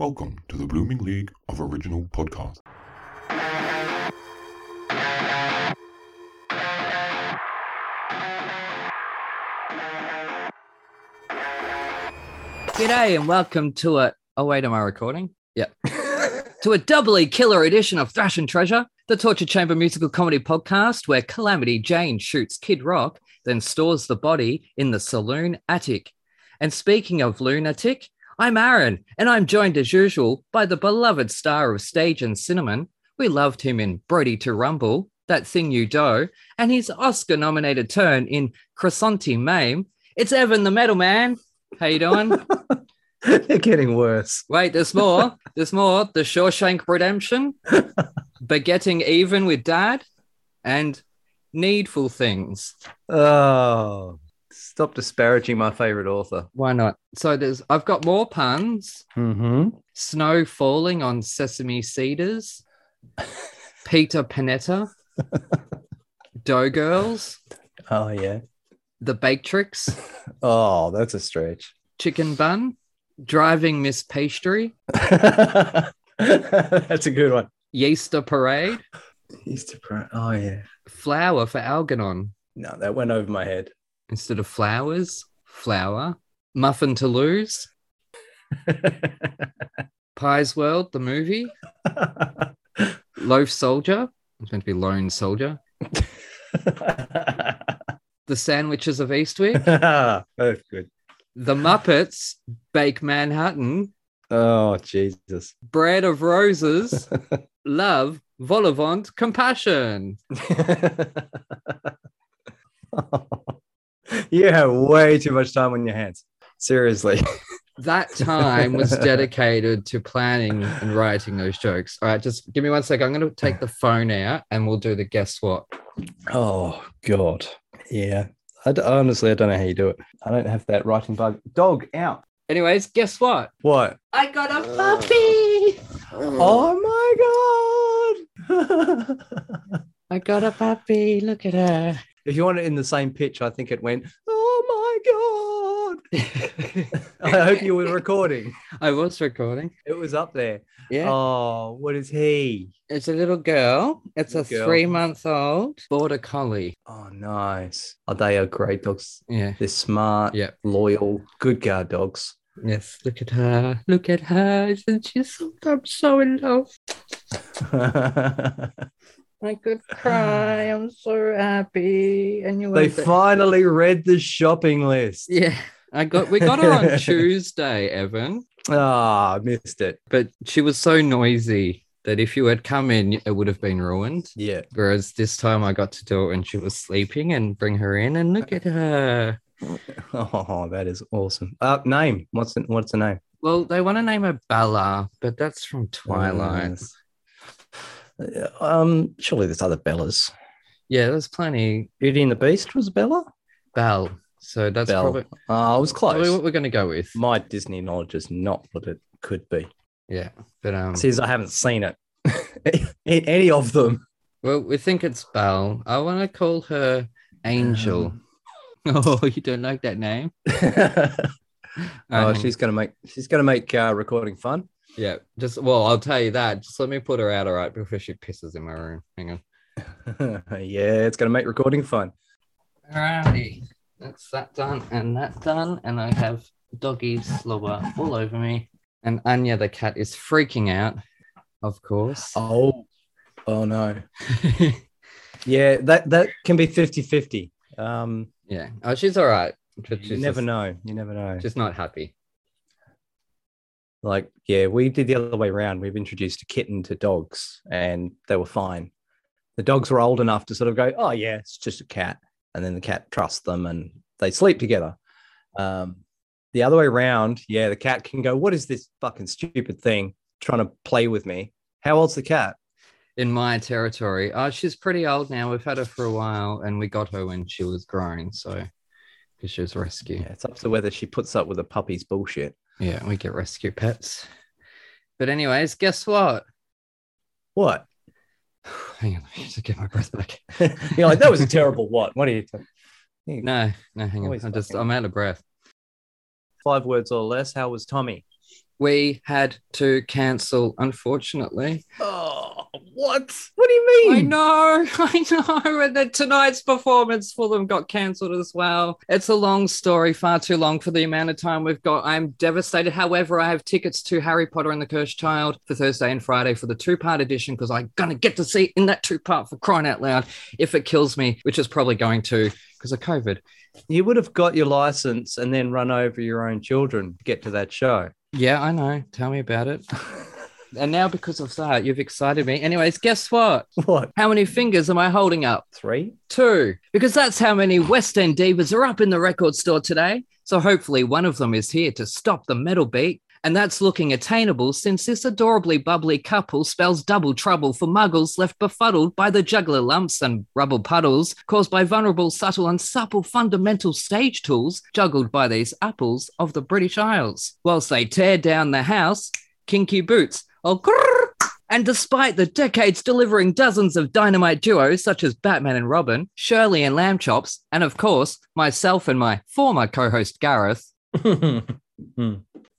Welcome to the Blooming League of Original Podcast. G'day and welcome to a. Oh wait, am I recording? Yep. to a doubly killer edition of Thrash and Treasure, the Torture Chamber musical comedy podcast, where Calamity Jane shoots Kid Rock, then stores the body in the saloon attic. And speaking of lunatic, I'm Aaron, and I'm joined as usual by the beloved star of stage and cinnamon. We loved him in Brody to Rumble, That Thing You Do, and his Oscar-nominated turn in Croissante Mame. It's Evan the Metal Man. How you doing? They're getting worse. Wait, there's more. There's more. The Shawshank Redemption, Begetting Even with Dad, and Needful Things. Oh, stop disparaging my favorite author. Why not? So there's. I've got more puns. Mm-hmm. Snow falling on sesame cedars. Peter Panetta. Dough Girls. Oh yeah. The Baketrix. Oh, that's a stretch. Chicken Bun. Driving Miss Pastry. that's a good one. Yeaster Parade. Easter Parade. Oh yeah. Flower for Algernon. No, that went over my head. Instead of flowers, flower. Muffin to lose. Pie's World, the movie. Loaf Soldier. It's meant to be Lone Soldier. The Sandwiches of Eastwick. that's good. The Muppets Bake Manhattan. Oh Jesus. Bread of Roses. Love, Volivant, Compassion. you have way too much time on your hands. Seriously. That time was dedicated to planning and writing those jokes. All right, just give me one sec. I'm going to take the phone out and we'll do the guess what. Oh God. Yeah. I d- honestly, I don't know how you do it. I don't have that writing bug. Dog out. Anyways, guess what? What? I got a puppy. Oh my God. I got a puppy. Look at her. If you want it in the same pitch, I think it went, Oh my God. I hope you were recording. I was recording. It was up there. Yeah. Oh, what is he? It's a little girl. It's a girl. three month old border collie. Oh, nice. Oh, they are great dogs. Yeah. They're smart, Yeah. loyal, good guard dogs. Yes. Look at her. Look at her. Isn't she so? I'm so in love. I could cry. I'm so happy. And you they went there- finally read the shopping list. Yeah. I got we got her on Tuesday, Evan. Ah, I missed it. But she was so noisy that if you had come in, it would have been ruined. Yeah. Whereas this time I got to do it when she was sleeping and bring her in and look at her. Oh, that is awesome. Uh, name. What's the, what's the name? Well, they want to name her Bella, but that's from Twilight. Nice. Um, surely there's other Bellas. Yeah, there's plenty. Beauty and the Beast was Bella. Belle. So that's Belle. probably, Uh, I was probably close. what we're going to go with. My Disney knowledge is not what it could be. Yeah. But um, since I haven't seen it. Any of them. well, we think it's Belle. I want to call her Angel. Um. Oh, you don't like that name? oh, Um, she's gonna make she's gonna make uh, recording fun. Yeah, just well, I'll tell you that. Just let me put her out, all right, before she pisses in my room. Hang on. yeah, it's gonna make recording fun. Alrighty, that's that done and that done, and I have doggy slobber all over me. And Anya the cat is freaking out, of course. Oh, oh no. Yeah, that that can be 50-50. Um, yeah, oh, she's all right, but you never just, know. You never know. Just not happy. Like, yeah, we did the other way around. We've introduced a kitten to dogs, and they were fine. The dogs were old enough to sort of go, "Oh yeah, it's just a cat," and then the cat trusts them, and they sleep together. Um, the other way around, yeah, the cat can go, "What is this fucking stupid thing trying to play with me?" How old's the cat? In my territory, oh, she's pretty old now. We've had her for a while, and we got her when she was growing. so because she was rescue. Yeah, it's up to whether she puts up with a puppy's bullshit. Yeah, we get rescue pets. But anyways, guess what? What? Hang on, I need to get my breath back. You're like, that was a terrible what? What are you? T- No, no, hang on. I'm just I'm out of breath. Five words or less. How was Tommy? we had to cancel, unfortunately. Oh, what? What do you mean? I know, I know. And then tonight's performance for them got cancelled as well. It's a long story, far too long for the amount of time we've got. I'm devastated. However, I have tickets to Harry Potter and the Cursed Child for Thursday and Friday for the two part edition because I'm going to get to see it in that two part for crying out loud if it kills me, which is probably going to because of COVID. You would have got your license and then run over your own children to get to that show. Yeah, I know. Tell me about it. and now, because of that, you've excited me. Anyways, guess what? What? How many fingers am I holding up? Three? Two, because that's how many West End divas are up in the record store today. So hopefully one of them is here to stop the metal beat. And that's looking attainable since this adorably bubbly couple spells double trouble for muggles left befuddled by the juggler lumps and rubble puddles caused by vulnerable, subtle, and supple fundamental stage tools juggled by these apples of the British Isles. Whilst they tear down the house, kinky boots, oh, grrr, and despite the decades delivering dozens of dynamite duos such as Batman and Robin, Shirley and Lamb Chops, and of course, myself and my former co host Gareth,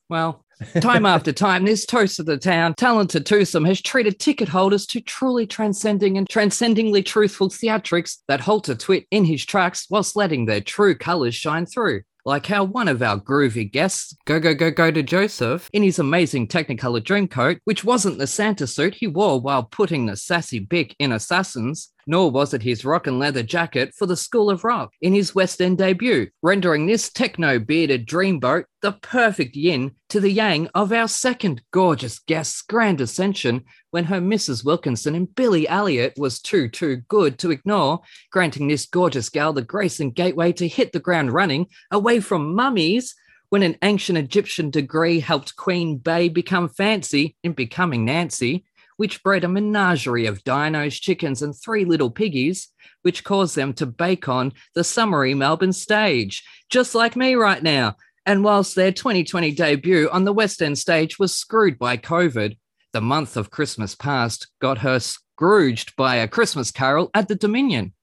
well, time after time, this toast of the town, talented twosome, has treated ticket holders to truly transcending and transcendingly truthful theatrics that halt a twit in his tracks whilst letting their true colours shine through. Like how one of our groovy guests, Go Go Go Go to Joseph, in his amazing Technicolor Dreamcoat, which wasn't the Santa suit he wore while putting the sassy Bic in Assassins, nor was it his rock and leather jacket for the School of Rock in his West End debut, rendering this techno bearded dreamboat the perfect yin to the yang of our second gorgeous guest's grand ascension when her Mrs. Wilkinson and Billy Elliot was too, too good to ignore, granting this gorgeous gal the grace and gateway to hit the ground running away from mummies when an ancient Egyptian degree helped Queen Bey become fancy in becoming Nancy which bred a menagerie of dinos, chickens, and three little piggies, which caused them to bake on the summery Melbourne stage, just like me right now. And whilst their 2020 debut on the West End stage was screwed by COVID, the month of Christmas past got her scrooged by a Christmas carol at the Dominion,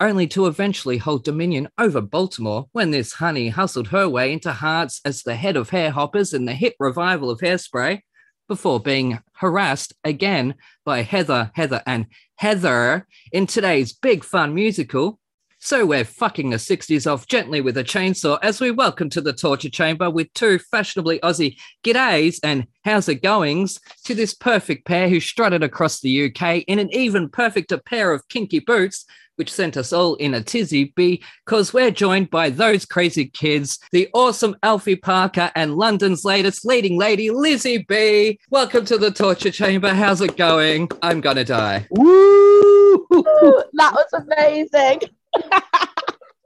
only to eventually hold Dominion over Baltimore when this honey hustled her way into hearts as the head of hair hoppers in the hit revival of Hairspray before being harassed again by Heather, Heather, and Heather in today's big fun musical. So we're fucking the 60s off gently with a chainsaw as we welcome to the torture chamber with two fashionably Aussie g'days and how's it goings to this perfect pair who strutted across the UK in an even perfecter pair of kinky boots which sent us all in a tizzy because we're joined by those crazy kids, the awesome Alfie Parker and London's latest leading lady, Lizzie B. Welcome to the torture chamber. How's it going? I'm gonna die. Woo! that was amazing. that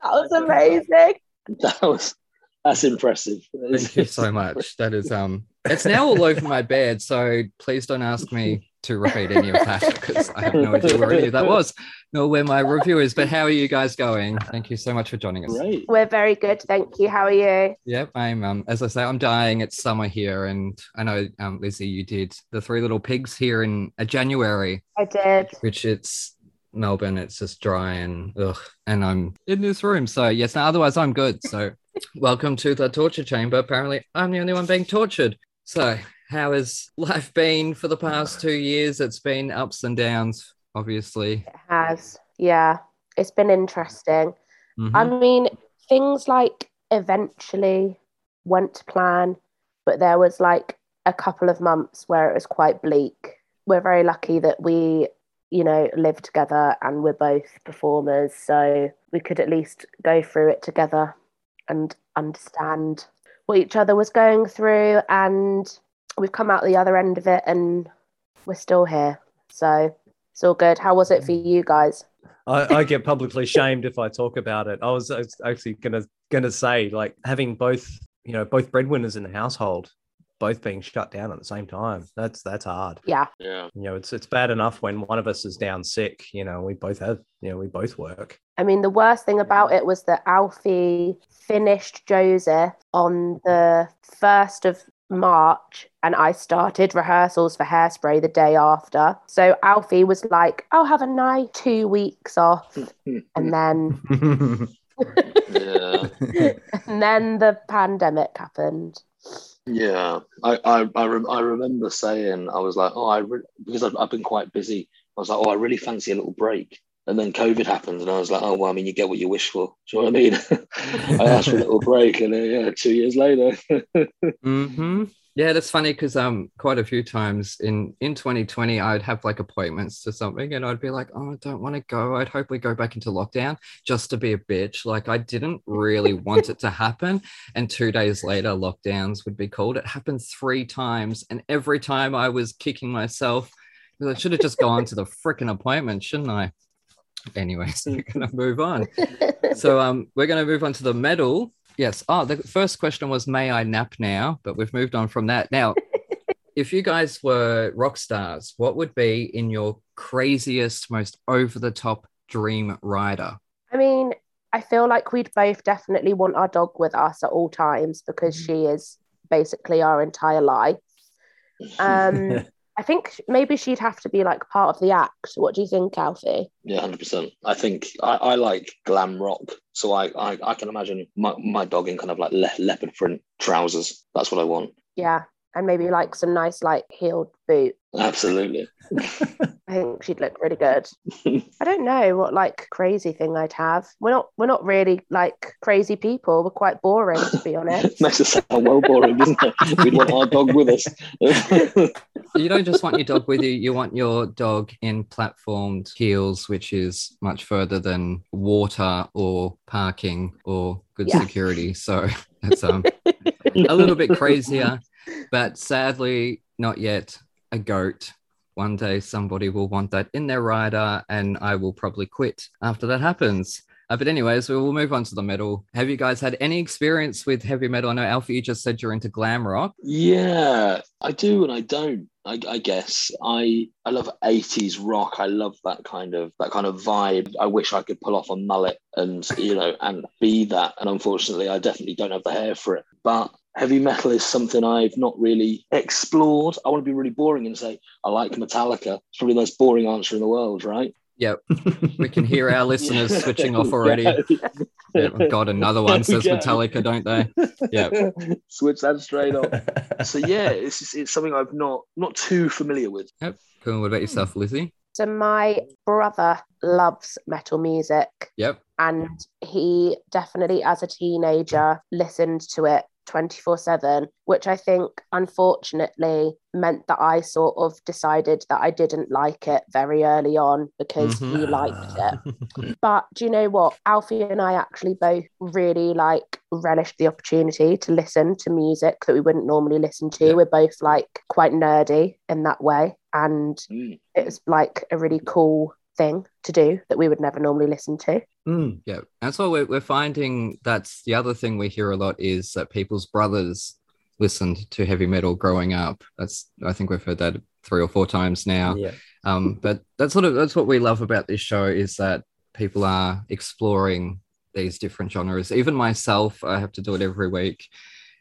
was amazing. That was that's impressive. Thank you so much. That is um it's now all over my bed, so please don't ask me to repeat any of that because I have no idea where any of that was, nor where my review is. But how are you guys going? Thank you so much for joining us. Great. We're very good, thank you. How are you? Yep, I'm um as I say, I'm dying. It's summer here, and I know um Lizzie, you did the Three Little Pigs here in uh, January, I did. which it's Melbourne. It's just dry and ugh, and I'm in this room. So yes, no, otherwise I'm good. So welcome to the torture chamber. Apparently, I'm the only one being tortured. So how has life been for the past two years? It's been ups and downs, obviously. It has. Yeah. It's been interesting. Mhm. I mean, things like eventually went to plan, but there was like a couple of months where it was quite bleak. We're very lucky that we, you know, live together and we're both performers. So we could at least go through it together and understand what each other was going through. And we've come out the other end of it and we're still here. So it's all good. How was it for you guys? I, I get publicly shamed if I talk about it. I was, I was actually gonna gonna say like having both you know both breadwinners in the household both being shut down at the same time. That's that's hard. Yeah. Yeah. You know, it's it's bad enough when one of us is down sick. You know, we both have you know we both work. I mean, the worst thing about it was that Alfie finished Joseph on the 1st of March and I started rehearsals for Hairspray the day after. So Alfie was like, I'll have a nice two weeks off. And then, and then the pandemic happened. Yeah, I I I, rem- I remember saying I was like, oh, I re-, because I've, I've been quite busy. I was like, oh, I really fancy a little break. And then COVID happened, and I was like, oh well, I mean, you get what you wish for. Do you know what I mean? I asked for a little break, and then yeah, two years later. hmm Yeah, that's funny because um, quite a few times in in 2020, I'd have like appointments to something, and I'd be like, "Oh, I don't want to go. I'd hope we go back into lockdown just to be a bitch." Like I didn't really want it to happen, and two days later, lockdowns would be called. It happened three times, and every time I was kicking myself I should have just gone to the freaking appointment, shouldn't I? Anyways, we're gonna move on. So um, we're gonna move on to the medal. Yes. Oh, the first question was, "May I nap now?" But we've moved on from that. Now, if you guys were rock stars, what would be in your craziest, most over-the-top dream rider? I mean, I feel like we'd both definitely want our dog with us at all times because Mm-hmm. she is basically our entire life. Um, I think maybe she'd have to be like part of the act. What do you think, Alfie? Yeah, hundred percent. I think I, I like glam rock, so I, I I can imagine my, my dog in kind of like le- leopard print trousers. That's what I want. Yeah, and maybe like some nice like heeled boot. Absolutely. I think she'd look really good. I don't know what like crazy thing I'd have. We're not we're not really like crazy people. We're quite boring to be honest. Makes us sound well boring, doesn't it? We'd want our dog with us. You don't just want your dog with you; you want your dog in platformed heels, which is much further than water or parking or good Yeah. security. So that's um a little bit crazier, but sadly, not yet a goat. One day, somebody will want that in their rider, and I will probably quit after that happens. Uh, but, anyways, we will move on to the metal. Have you guys had any experience with heavy metal? I know Alfie, you just said you're into glam rock. yeah, I do and I don't. I, I guess I I love 80s rock. I love that kind of that kind of vibe. I wish I could pull off a mullet and you know and be that. And unfortunately, I definitely don't have the hair for it. But heavy metal is something I've not really explored. I want to be really boring and say I like Metallica. It's probably the most boring answer in the world, right? Yep, we can hear our listeners Yeah. switching off already. Yeah. Yeah, oh God, another one says Yeah. Metallica, don't they? Yeah. Switch that straight off. So yeah, it's just, it's something I've not not too familiar with. Cool. What about yourself, Lizzie? So my brother loves metal music Yep. and he definitely as a teenager listened to it 24/7 which I think unfortunately meant that I sort of decided that I didn't like it very early on because Mhm. he liked it but do you know what Alfie and I actually both really like relished the opportunity to listen to music that we wouldn't normally listen to Yeah. we're both like quite nerdy in that way and Mm. it was like a really cool thing to do that we would never normally listen to. Mm. Yeah, that's what we're, we're finding. That's the other thing we hear a lot is that people's brothers listened to heavy metal growing up. That's I think we've heard that three or four times now. Yeah. Um, but that's sort of that's what we love about this show is that people are exploring these different genres. Even myself, I have to do it every week.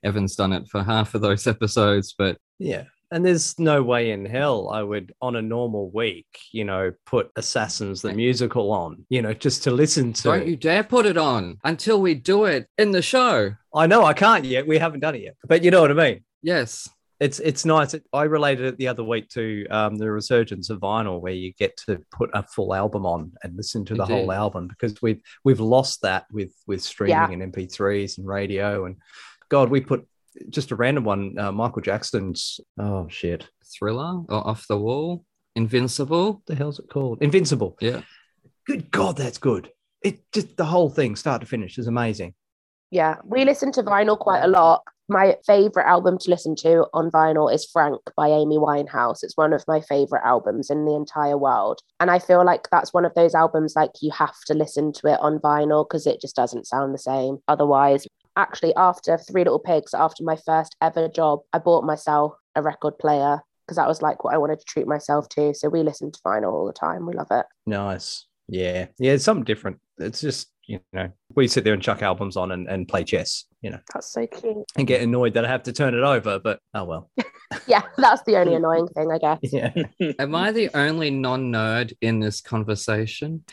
Evan's done it for half of those episodes, but Yeah. And there's no way in hell I would, on a normal week, you know, put Assassins the musical on, you know, just to listen to. don't you dare put it on until we do it in the show. I know I can't yet. We haven't done it yet, but you know what I mean. Yes. It's it's nice. I related it the other week to um, the resurgence of vinyl, where you get to put a full album on and listen to the whole album because we've we've lost that with with streaming Yeah. and MP3s and radio and God, we put just a random one, uh, Michael Jackson's. Oh shit, Thriller or Off the Wall, Invincible. what the hell's it called? Invincible. Yeah. Good God, that's good. It just the whole thing, start to finish, is amazing. Yeah, we listen to vinyl quite a lot. My favorite album to listen to on vinyl is Frank by Amy Winehouse. It's one of my favorite albums in the entire world. And I feel like that's one of those albums like you have to listen to it on vinyl because it just doesn't sound the same otherwise. Actually, after Three Little Pigs, after my first ever job, I bought myself a record player because that was like what I wanted to treat myself to. So we listen to vinyl all the time. We love it. Nice. Yeah. Yeah. It's something different. It's just, you know, we sit there and chuck albums on and, and play chess, you know, That's so cute. and get annoyed that I have to turn it over, but oh well. Yeah, that's the only annoying thing, I guess. Yeah. Am I the only non nerd in this conversation?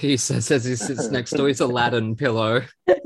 He says as he sits next to his Aladdin pillow.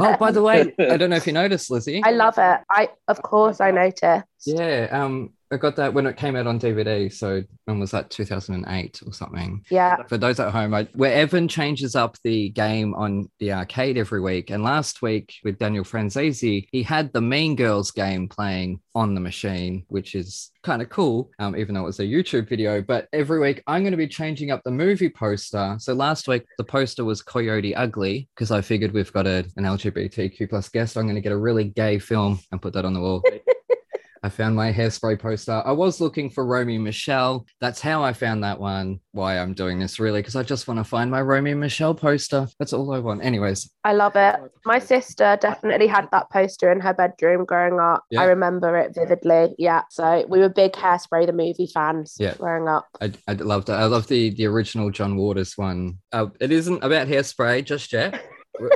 Oh, by the way, I don't know if you noticed, Lizzie. I love it. I of course I noticed. Yeah, um, I got that when it came out on DVD. So when was that? 2008 or something. Yeah. For those at home, I, where Evan changes up the game on the arcade every week, and last week with Daniel Franzese, he had the Mean Girls game playing on the machine, which is kind of cool, um, even though it was a YouTube video. But every week, I'm going to be changing up the movie poster. So last week, the poster was Coyote Ugly because I figured we've got a, an LGBTQ plus guest. I'm going to get a really gay film and put that on the wall. I found my hairspray poster. I was looking for Romy Michele. That's how I found that one. Why I'm doing this really, because I just want to find my Romy Michele poster. That's all I want. Anyways, I love it. My sister definitely had that poster in her bedroom growing up. Yeah. I remember it vividly. Yeah. So we were big Hairspray the movie fans Yeah. growing up. I, I loved it. I love the the original John Waters one. Uh, it isn't about hairspray just yet.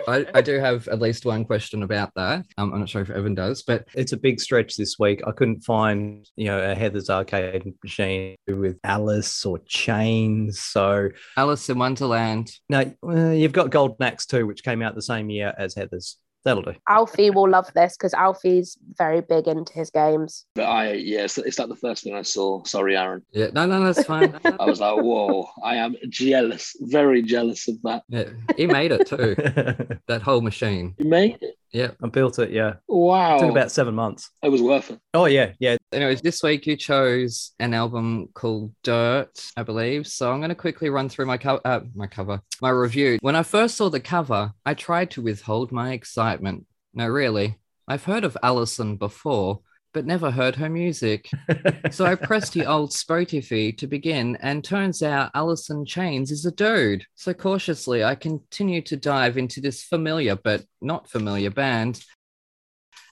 I, I do have at least one question about that. Um, I'm not sure if Evan does, but it's a big stretch this week. I couldn't find, you know, a Heather's arcade machine with Alice or Chains. So Alice in Wonderland. no, uh, you've got Golden Axe too, which came out the same year as Heather's. That'll do. Alfie will love this because Alfie's very big into his games. But I, yeah, it's, it's like the first thing I saw. Sorry, Aaron. Yeah, no, no, that's fine. I was like, whoa, I am jealous, very jealous of that. yeah, he made it too. That whole machine. You made it? Yeah. I built it. Yeah, Wow. took about seven months. it was worth it. Oh yeah, yeah. Anyways, this week you chose an album called Dirt, I believe. So I'm going to quickly run through my cover, uh, my cover, my review. When I first saw the cover, I tried to withhold my excitement. No, really, I've heard of Alison before, but never heard her music. So I pressed the old Spotify to begin, and turns out Alison Chains is a dude. So cautiously, I continue to dive into this familiar but not familiar band.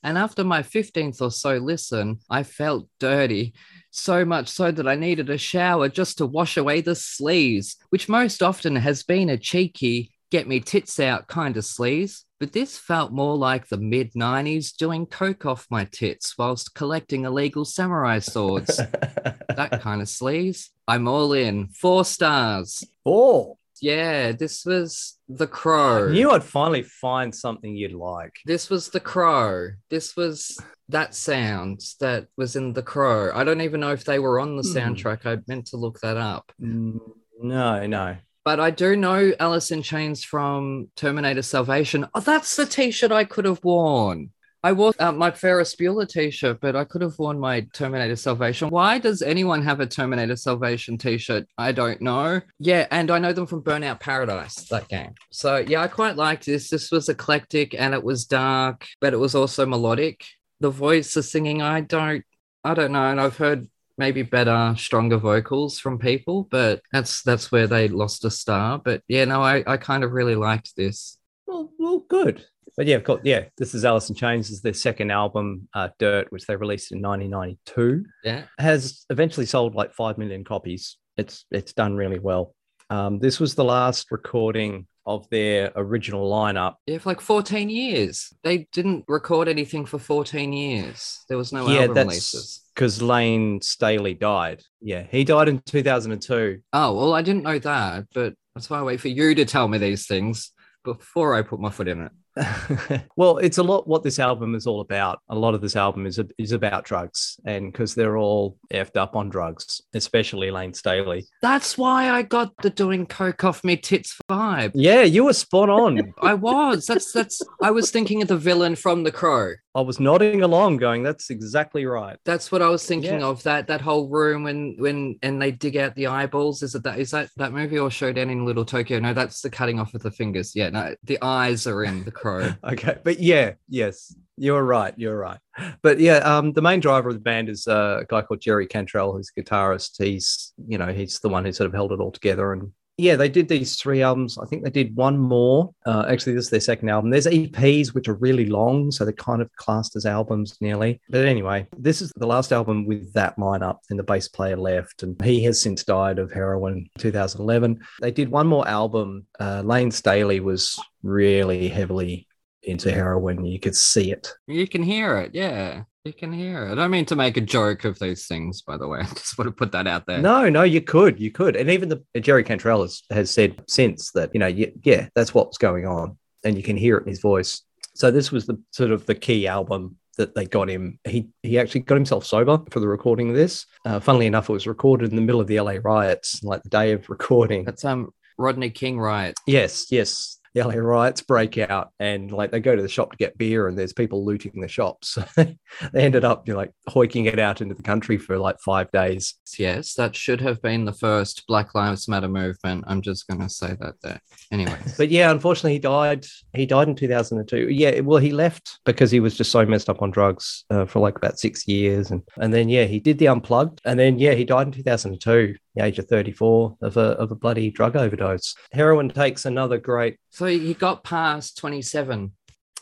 And after my 15th or so listen, I felt dirty. So much so that I needed a shower just to wash away the sleaze, which most often has been a cheeky, get me tits out kind of sleaze. But this felt more like the mid 90s doing coke off my tits whilst collecting illegal samurai swords. that kind of sleaze. I'm all in. Four stars. oh, Yeah, this was The I Crow. knew I'd finally find something you'd like. This was The Crow. This was that sound that was in The Crow. I don't even know if they were on the Hmm. soundtrack. I meant to look that up. Mm, No, no. But I do know Alice in Chains from Terminator Salvation. Oh, that's the t shirt I could have worn. I wore uh, my Ferris Bueller t shirt, but I could have worn my Terminator Salvation. Why does anyone have a Terminator Salvation t shirt? I don't know. Yeah, and I know them from Burnout Paradise, that game. So, yeah, I quite liked this. This was eclectic and it was dark, but it was also melodic. The voice, the singing, I don't, I don't know. And I've heard maybe better, stronger vocals from people, but that's that's where they lost a star. But yeah, no, I, I kind of really liked this. Well, well, good. But yeah, of course, yeah. This is Alice in Chains. This is their second album, uh, Dirt, which they released in 1992. Yeah. Has eventually sold like five million copies. It's it's done really well. Um, this was the last recording of their original lineup. Yeah, for like 14 years. They didn't record anything for 14 years. There was no yeah, album that's releases. because Lane Staley died. Yeah, he died in 2002. Oh, well, I didn't know that, but that's why I wait for you to tell me these things before I put my foot in it. well, it's a lot what this album is all about. A lot of this album is is about drugs, and because they're all effed up on drugs, especially Lane Staley. That's why I got the doing coke off me tits vibe. Yeah, you were spot on. I was. That's that's I was thinking of the villain from The Crow. I was nodding along, going, "That's exactly right." That's what I was thinking Yeah. of. That that whole room when when and they dig out the eyeballs. Is it that is that that movie or Showdown in Little Tokyo? No, that's the cutting off of the fingers. Yeah, no, the eyes are in the crow. Okay, but yeah, yes, you're right. You're right. But yeah, um, the main driver of the band is uh, a guy called Jerry Cantrell, who's a guitarist. He's, you know, he's the one who sort of held it all together. And yeah, they did these three albums. I think they did one more. Uh, actually, this is their second album. There's EPs which are really long, so they're kind of classed as albums nearly. But anyway, this is the last album with that lineup, and the bass player left, and he has since died of heroin. in 2011. They did one more album. Uh, Lane Staley was really heavily into heroin. You could see it. You can hear it. Yeah. You can hear it. I don't mean to make a joke of these things, by the way. I just want to put that out there. No, no, you could, you could, and even the Jerry Cantrell has, has said since that you know, y- yeah, that's what's going on, and you can hear it in his voice. So this was the sort of the key album that they got him. He he actually got himself sober for the recording of this. Uh, funnily enough, it was recorded in the middle of the LA riots, like the day of recording. That's um Rodney King riot. Yes, yes. The LA riots break out and like they go to the shop to get beer and there's people looting the shops. they ended up you know, like hoiking it out into the country for like five days. Yes, that should have been the first Black Lives Matter movement. I'm just gonna say that there. Anyway. But yeah, unfortunately, he died. He died in 2002. Yeah, well, he left because he was just so messed up on drugs uh, for like about six years, and and then yeah, he did the unplugged, and then yeah, he died in 2002, the age of 34, of a of a bloody drug overdose. Heroin takes another great. So he got past 27.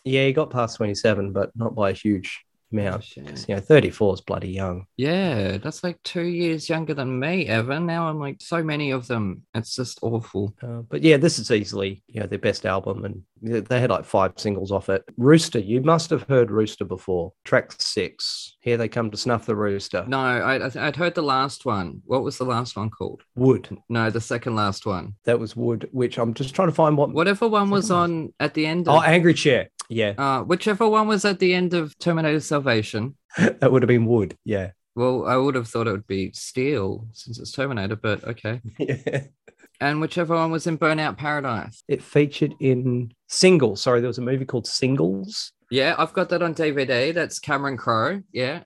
Yeah, he got past 27, but not by a huge amount. You know, 34 is bloody young. Yeah, that's like two years younger than me, Evan. Now I'm like so many of them. It's just awful. Uh, but yeah, this is easily you know their best album, and they- had like five singles off it. Rooster, you must have heard Rooster before. Track six. Here they come to snuff the rooster. No, I, I'd heard the last one. What was the last one called? Would. No, the second last one. That was Would, which I'm just trying to find what. Whatever one was on at the end. Of, Oh, Angry Chair. Yeah, uh, whichever one was at the end of Terminator Salvation. that would have been Would. Yeah. Well, I would have thought it would be Steel since it's Terminator, but okay. yeah. And whichever one was in Burnout Paradise. it featured in Singles. Sorry, there was a movie called Singles, Yeah, I've got that on DVD. That's Cameron Crowe. Yeah.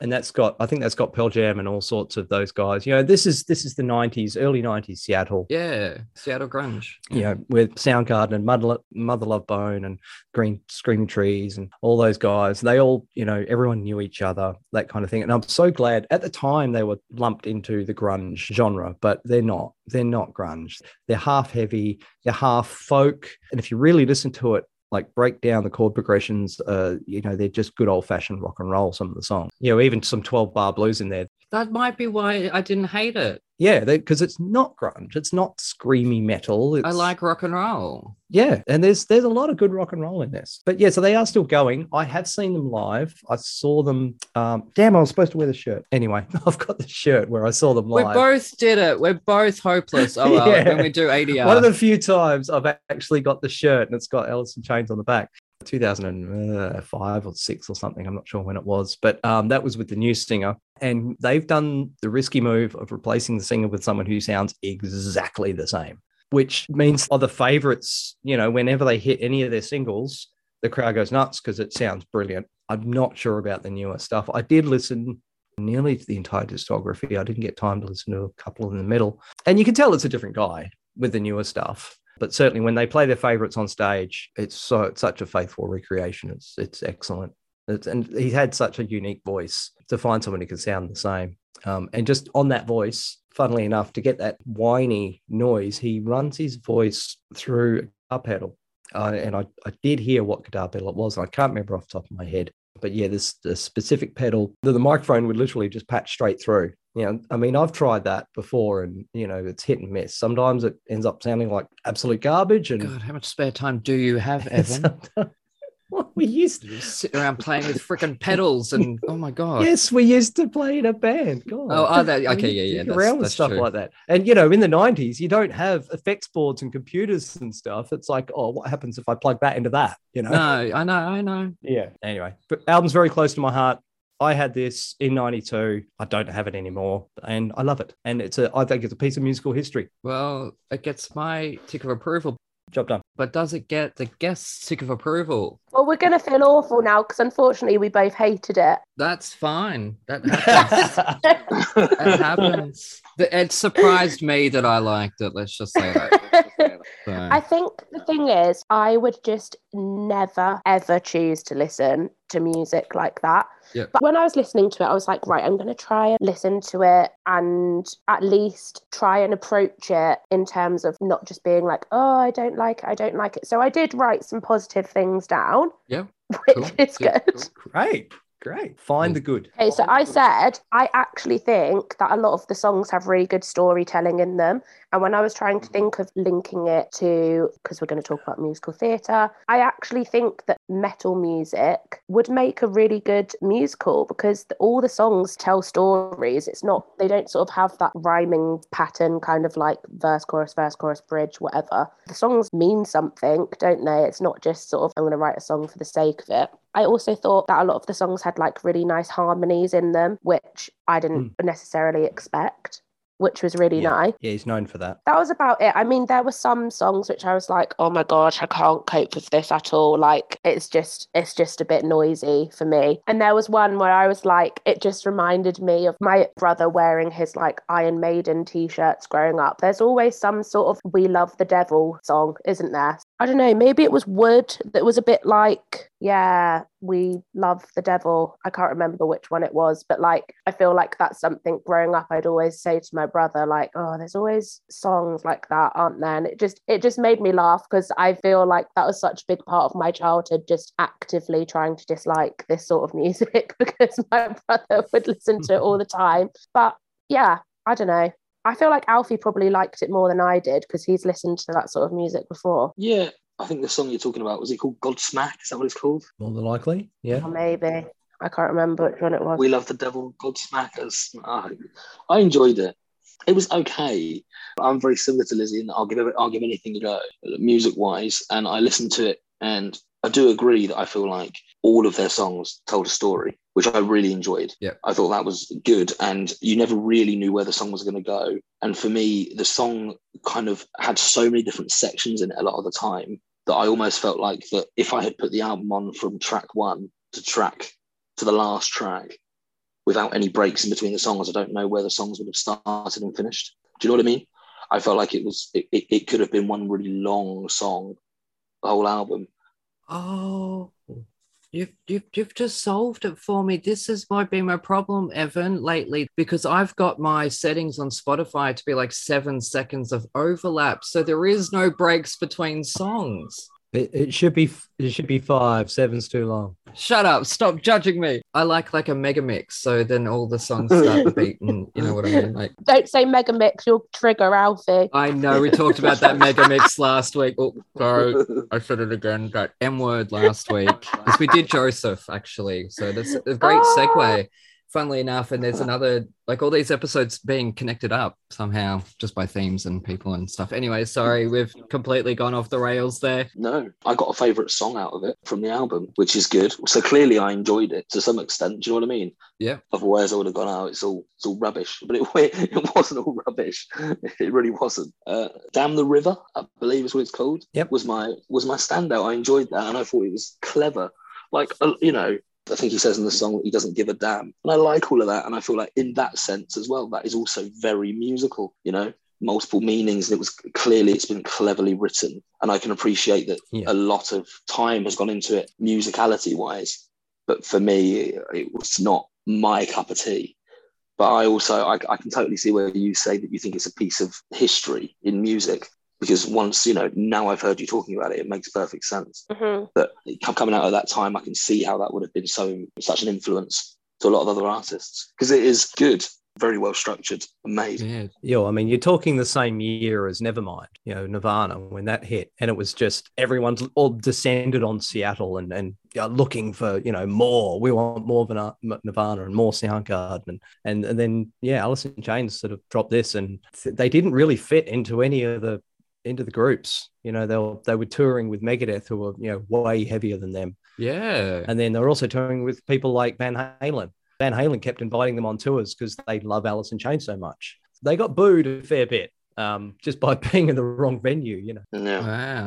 And that's got I think that's got Pearl Jam and all sorts of those guys. You know, this is this is the '90s, early '90s Seattle. Yeah. Seattle Grunge. you know, with Soundgarden and Mother, Mother Love Bone and Green Screaming Trees and all those guys, they all, you know, everyone knew each other, that kind of thing. And I'm so glad at the time they were lumped into the grunge genre, but they're not. They're not grunge. They're half heavy, they're half folk. And if you really listen to it, like break down the chord progressions, uh, you know, they're just good old fashioned rock and roll, some of the songs. You know, even some 12 bar blues in there. That might be why I didn't hate it. Yeah, because it's not grunge. It's not screamy metal. It's, I like rock and roll. Yeah, and there's there's a lot of good rock and roll in this. But yeah, so they are still going. I have seen them live. I saw them. Um, damn, I was supposed to wear the shirt. Anyway, I've got the shirt where I saw them live. We both did it. We're both hopeless. Oh well, Yeah. when we do ADR. One of the few times I've actually got the shirt and it's got Alice in Chains on the back. 2005 or six or something. I'm not sure when it was, but um, that was with the new singer. And they've done the risky move of replacing the singer with someone who sounds exactly the same, which means other favorites, you know, whenever they hit any of their singles, the crowd goes nuts because it sounds brilliant. I'm not sure about the newer stuff. I did listen nearly to the entire discography. I didn't get time to listen to a couple in the middle. And you can tell it's a different guy with the newer stuff. But certainly when they play their favorites on stage, it's so it's such a faithful recreation. It's it's excellent. It's, and he had such a unique voice to find someone who can sound the same. Um, and just on that voice, funnily enough, to get that whiny noise, he runs his voice through a guitar pedal. Uh, and I, I did hear what guitar pedal it was. I can't remember off the top of my head. But yeah, this the specific pedal, the, the microphone would literally just patch straight through. You know, I mean, I've tried that before, and you know, it's hit and miss. Sometimes it ends up sounding like absolute garbage, and God, how much spare time do you have, Evan? Well, we used You just sit around playing with freaking pedals and oh my god. Yes, we used to play in a band. God. Oh, are they? Okay, yeah, yeah. That's, around with stuff true. like that. And you know, in the '90s, you don't have effects boards and computers and stuff. It's like, oh, what happens if I plug that into that? You know? No, I know, I know. Yeah. Anyway, but album's very close to my heart. I had this in '92. I don't have it anymore, and I love it. And it's a, I think it's a piece of musical history. Well, it gets my tick of approval, Job done. but does it get the guest's tick of approval? Well, we're going to feel awful now because unfortunately we both hated it. That's fine. That happens. it happens. It surprised me that I liked it. Let's just say that. So, I think the thing is, I would just never ever choose to listen to music like that. Yep. But when I was listening to it, I was like, right, I'm going to try and listen to it and at least try and approach it in terms of not just being like, oh, I don't like it, I don't like it. So I did write some positive things down, Yeah, which cool. is Yeah, good. cool. Great. Great. Find the good. Okay, so I said I actually think that a lot of the songs have really good storytelling in them. And when I was trying to mm-hmm. think of linking it to, because we're going to talk about musical theatre, I actually think that metal music would make a really good musical because the, all the songs tell stories. It's not, they don't sort of have that rhyming pattern, kind of like verse, chorus, verse, chorus, bridge, whatever. The songs mean something, don't they? It's not just sort of, I'm going to write a song for the sake of it. I also thought that a lot of the songs had like really nice harmonies in them, which I didn't hmm. necessarily expect, which was really Yeah. nice. Yeah, he's known for that. That was about it. I mean, there were some songs which I was like, "Oh my gosh, I can't cope with this at all." Like, it's just, it's just a bit noisy for me. And there was one where I was like, it just reminded me of my brother wearing his like Iron Maiden t-shirts growing up. There's always some sort of "We Love the Devil" song, isn't there? I don't know. Maybe it was Would that was a bit like, yeah, we love the devil. I can't remember which one it was, but like, I feel like that's something growing up. I'd always say to my brother, like, oh, there's always songs like that, aren't there? And it just, it just made me laugh because I feel like that was such a big part of my childhood, just actively trying to dislike this sort of music because my brother would listen to it all the time. But yeah, I don't know. I feel like Alfie probably liked it more than I did because he's listened to that sort of music before. Yeah, I think the song you're talking about was it called Godsmack? Is that what it's called? More than likely. Yeah. Or maybe. I can't remember which one it was. We love the devil, Godsmackers. Ah, I enjoyed it. It was okay. I'm very similar to Lizzie, and I'll give it, I'll give anything a go, music wise. And I listened to it, and I do agree that I feel like all of their songs told a story, which I really enjoyed. Yep. I thought that was good, and you never really knew where the song was going to go. And for me, the song kind of had so many different sections in it a lot of the time that I almost felt like that if I had put the album on from track one to track to the last track without any breaks in between the songs, I don't know where the songs would have started and finished. Do you know what I mean? I felt like it was it, it, it could have been one really long song, the whole album. Oh, you've, you've, you've just solved it for me. This has might be my problem, Evan, lately, because I've got my settings on Spotify to be like seven seconds of overlap. So there is no breaks between songs. It, it should be it should be five. Seven's too long. Shut up. Stop judging me. I like like a mega mix. So then all the songs start beating. You know what I mean? Like, Don't say mega mix, you'll trigger Alfie. I know we talked about that mega mix last week. Oh, sorry. I said it again. That M word last week. Because we did Joseph, actually. So that's a great segue, funnily enough. And there's another, like all these episodes being connected up somehow just by themes and people and stuff. Anyway, sorry, we've completely gone off the rails there. No, I got a favourite song out of it from the album, which is good. So clearly, I enjoyed it to some extent. Do you know what I mean? Yeah. Otherwise, I would have gone, "Oh, it's all it's all rubbish." But it it wasn't all rubbish. It really wasn't. Uh, "Damn the River," I believe is what it's called. Yep. Was my was my standout. I enjoyed that, and I thought it was clever. Like uh, you know. I think he says in the song he doesn't give a damn. And I like all of that. And I feel like in that sense as well, that is also very musical, you know, multiple meanings. And it was clearly, it's been cleverly written. And I can appreciate that Yeah. a lot of time has gone into it musicality wise. But for me, it was not my cup of tea. But I also, I, I can totally see where you say that you think it's a piece of history in music. Because once, you know, now I've heard you talking about it, it makes perfect sense hmm that coming out of that time, I can see how that would have been so such an influence to a lot of other artists because it is good, very well structured and made. Yeah. Yeah, I mean, you're talking the same year as Nevermind, you know, Nirvana when that hit, and it was just everyone's all descended on Seattle and and uh, looking for you know more. We want more of an Nirvana and more Soundgarden, and and and then yeah, Alice in Chains sort of dropped this, and th- they didn't really fit into any of the into the groups. You know, they were they were touring with Megadeth, who were you know way heavier than them, Yeah. and then they were also touring with people like Van Halen. Van Halen kept inviting them on tours because they love Alice in Chains so much. They got booed a fair bit um, just by being in the wrong venue, you know. Yeah.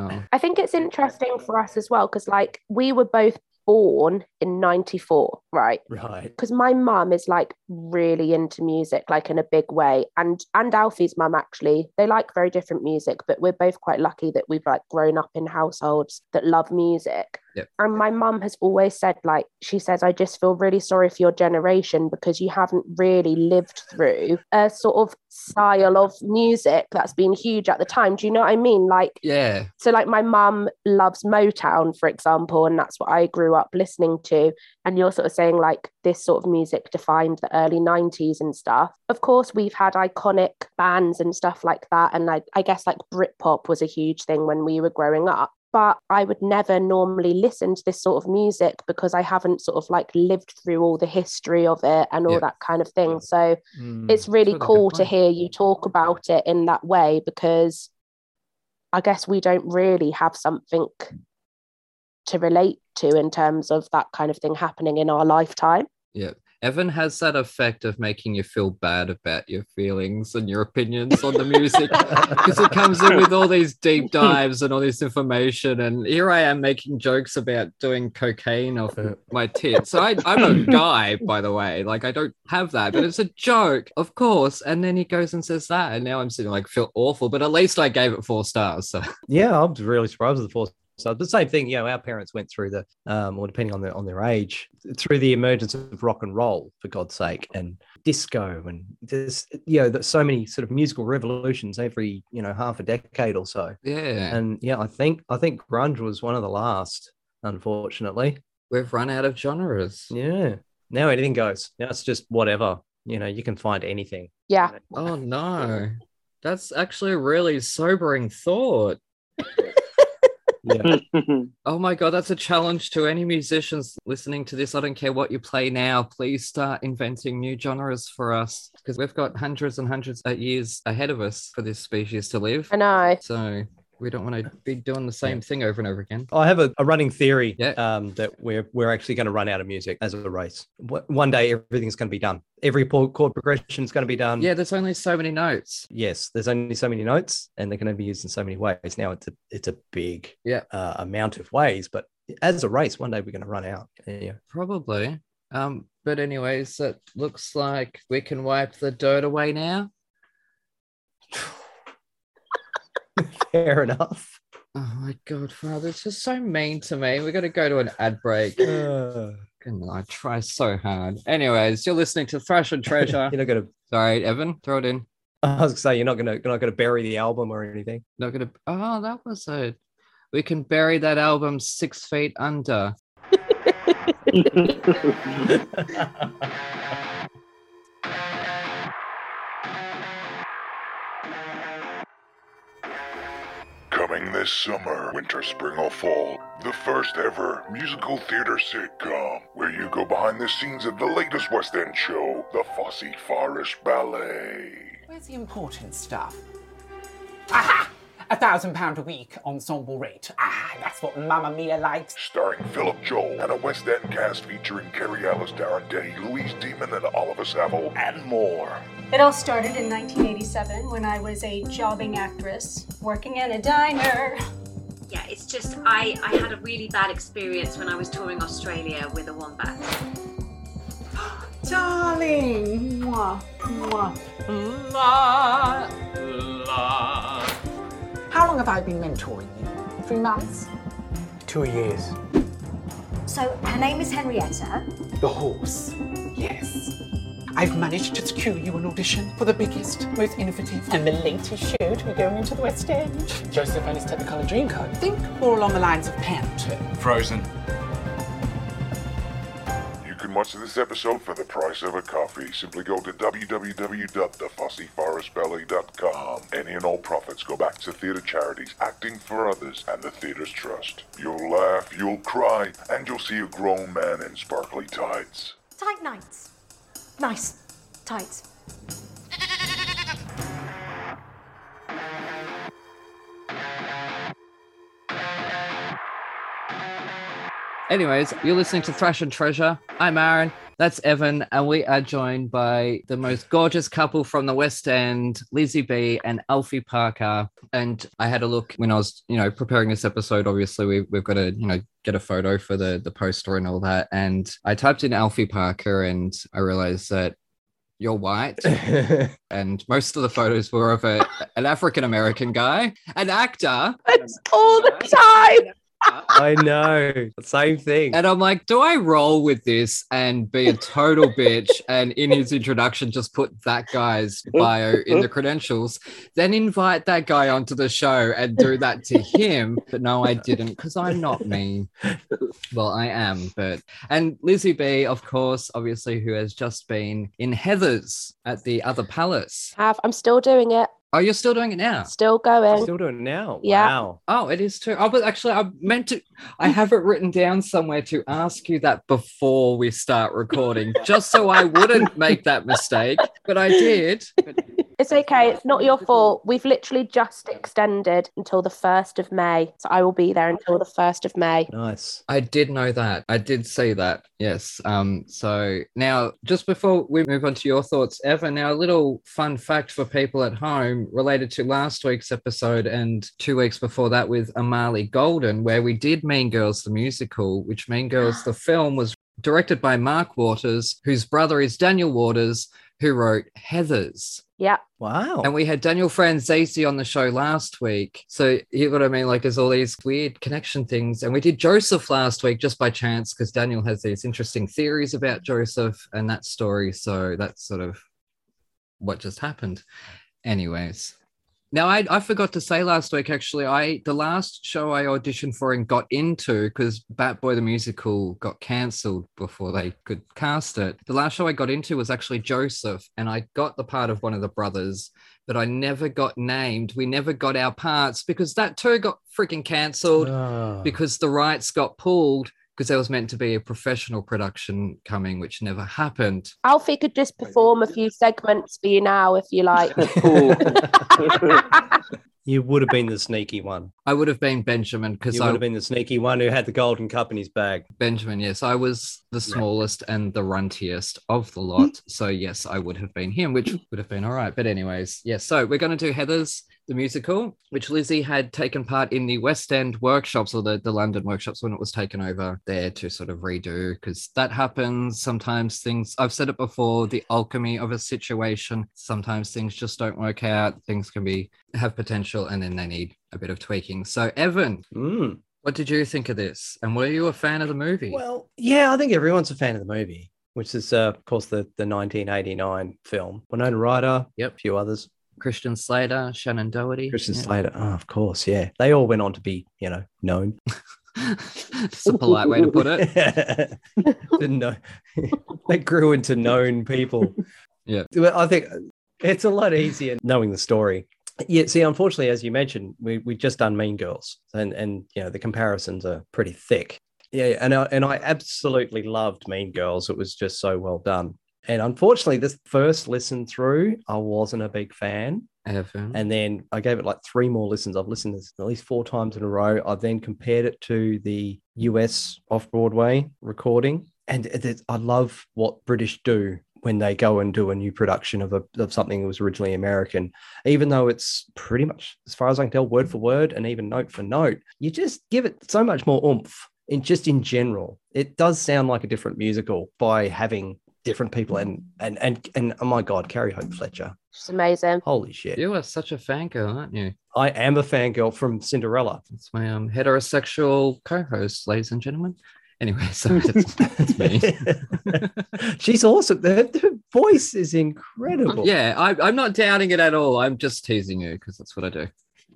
Wow. I think it's interesting for us as well because, like, we were both born in 94, right? Right. because my mum is like really into music like in a big way and and alfie's mum actually they like very different music but we're both quite lucky that we've like grown up in households that love music Yep. and my mum has always said like she says i just feel really sorry for your generation because you haven't really lived through a sort of style of music that's been huge at the time. Do you know what I mean? Like, Yeah. so like my mum loves Motown, for example, and that's what I grew up listening to. And you're sort of saying like this sort of music defined the early 90s and stuff. Of course, we've had iconic bands and stuff like that. And I, I guess like Britpop was a huge thing when we were growing up. But I would never normally listen to this sort of music because I haven't sort of like lived through all the history of it and all Yeah. that kind of thing. So Mm. it's really cool to hear you talk about it in that way because I guess we don't really have something to relate to in terms of that kind of thing happening in our lifetime. Evan has that effect of making you feel bad about your feelings and your opinions on the music because it comes in with all these deep dives and all this information. And here I am making jokes about doing cocaine off uh. my tits. So I, I'm a guy, by the way. Like I don't have that, but it's a joke, of course. And then he goes and says that, and now I'm sitting like feel awful. But at least I gave it four stars. So Yeah, I'm really surprised with the four stars. The same thing, you know, our parents went through the, um, or depending on their on their age, through the emergence of rock and roll, for God's sake, and disco, and there's you know, there's so many sort of musical revolutions every you know half a decade or so. yeah, And yeah, I think I think grunge was one of the last, unfortunately. we've run out of genres. Yeah, now anything goes. Now it's just whatever. You know, you can find anything. Yeah. Oh no. That's actually a really sobering thought. Yeah. Oh my god, that's a challenge to any musicians listening to this. I don't care what you play now. Please start inventing new genres for us because we've got hundreds and hundreds of years ahead of us for this species to live. I know. So we don't want to be doing the same thing over and over again. I have a, a running theory Yeah. um, that we're we're actually going to run out of music as a race. One day everything's going to be done. Every chord progression is going to be done. Yeah, there's only so many notes. Yes, there's only so many notes, and they're going to be used in so many ways. Now it's a it's a big Yeah. uh, amount of ways, but as a race, one day we're going to run out. Yeah. Probably. Um, but anyways, it looks like we can wipe the dirt away now. Fair enough. Oh my god, Father, it's just so mean to me. We're gonna go to an ad break. Uh, I try so hard. Anyways, you're listening to Thrash and Treasure. you're not going to. Sorry, Evan, throw it in. I was going to say you're not going to you're not going to bury the album or anything. Not gonna. Oh, that was it. We can bury that album six feet under. This summer, winter, spring, or fall, the first ever musical theater sitcom where you go behind the scenes of the latest West End show, the Fosse Forest Ballet. Where's the important stuff? Aha! A thousand pound a week ensemble rate. Ah, that's what Mamma Mia likes. Starring Philip Joel and a West End cast featuring Kerry Ellis, Darren Day, Louise Dearman, and Oliver Savile, and more. It all started in 1987 when I was a jobbing actress working in a diner. Yeah, it's just I, I had a really bad experience when I was touring Australia with a wombat. Darling! Mwah, mwah. How long have I been mentoring you? Three months? Two years. So her name is Henrietta. The horse. Yes. I've managed to secure you an audition for the biggest, most innovative, and the latest show to be going into the West End. Joseph and his Technicolor Dreamcoat. Think more along the lines of Panto. Frozen. You can watch this episode for the price of a coffee. Simply go to www.thefosseforestballet.com. Any and all profits go back to theatre charities, acting for others, and the Theatre's Trust. You'll laugh, you'll cry, and you'll see a grown man in sparkly tights. Tight nights. Nice. Tight. Anyways, you're listening to Thrash and Treasure. I'm Aaron. That's Evan, and we are joined by the most gorgeous couple from the West End, Lizzie Bea and Alfie Parker. And I had a look when I was, you know, preparing this episode. Obviously, we, we've got to, you know, get a photo for the the poster and all that. And I typed in Alfie Parker, and I realized that you're white, and most of the photos were of a, an African American guy, an actor. It's all the time. I know. Same thing. And I'm like, do I roll with this and be a total bitch? And in his introduction, just put that guy's bio in the credentials, then invite that guy onto the show and do that to him. But no, I didn't because I'm not mean. Well, I am, but and Lizzie Bea, of course, obviously, who has just been in Heathers at the other palace. Have I'm still doing it. Oh, you're still doing it now? Still going. Still doing it now. Yeah. Wow. Oh, it is too. Oh, but actually, I meant to. I have it written down somewhere to ask you that before we start recording, just so I wouldn't make that mistake. But I did. It's okay. It's not your fault. We've literally just extended until the 1st of May. So I will be there until the 1st of May. Nice. I did know that. I did see that. Yes. Um. So now, just before we move on to your thoughts, Evan. Now, a little fun fact for people at home related to last week's episode and two weeks before that with Amali Golden, where we did Mean Girls the musical, which Mean Girls the film was directed by Mark Waters, whose brother is Daniel Waters, who wrote Heathers. Yeah. Wow. And we had Daniel Franzese on the show last week. So you know what I mean? Like there's all these weird connection things. And we did Joseph last week just by chance because Daniel has these interesting theories about Joseph and that story. So that's sort of what just happened. Anyways. Now I, I forgot to say last week actually I the last show I auditioned for and got into because Bat Boy the musical got cancelled before they could cast it. The last show I got into was actually Joseph and I got the part of one of the brothers, but I never got named. We never got our parts because that too got freaking cancelled Ah. because the rights got pulled because there was meant to be a professional production coming, which never happened. Alfie could just perform a few segments for you now if you like. you would have been the sneaky one. I would have been Benjamin because You I would have been the sneaky one who had the golden cup in his bag. Benjamin, yes, I was the smallest and the runtiest of the lot. So yes, I would have been him, which would have been all right. But anyways, yes. So we're going to do Heathers the musical, which Lizzie had taken part in the West End workshops or the, the London workshops when it was taken over there to sort of redo because that happens. Sometimes things I've said it before, the alchemy of a situation. Sometimes things just don't work out. Things can be have potential and then they need a bit of tweaking. So Evan, Mm. what did you think of this? And were you a fan of the movie? Well, yeah, I think everyone's a fan of the movie, which is, uh, of course, the, the 1989 film. Winona Ryder, Yep. a few others. Christian Slater, Shannen Doherty. Christian Yeah. Slater, oh, of course, yeah. They all went on to be, you know, known. It's a polite way to put it. Didn't know. they grew into known people. Yeah. I think it's a lot easier knowing the story. Yeah, see, unfortunately, as you mentioned, we we just done Mean Girls, and and you know the comparisons are pretty thick. Yeah, and I, and I absolutely loved Mean Girls. It was just so well done. And unfortunately, this first listen through, I wasn't a big fan. Evan. And then I gave it like three more listens. I've listened to this at least four times in a row. I then compared it to the US off Broadway recording. And it, it- I love what British do when they go and do a new production of, a, of something that was originally American, even though it's pretty much, as far as I can tell, word for word and even note for note, you just give it so much more oomph. In just in general, it does sound like a different musical by having different people and and and and oh my god, Carrie Hope Fletcher, She's amazing. holy shit! You are such a fangirl, aren't you? I am a fangirl from Cinderella. It's my um, heterosexual co-host, ladies and gentlemen. Anyway, so that's, that's me. She's awesome. Her, her voice is incredible. yeah, I, I'm not doubting it at all. I'm just teasing you because that's what I do.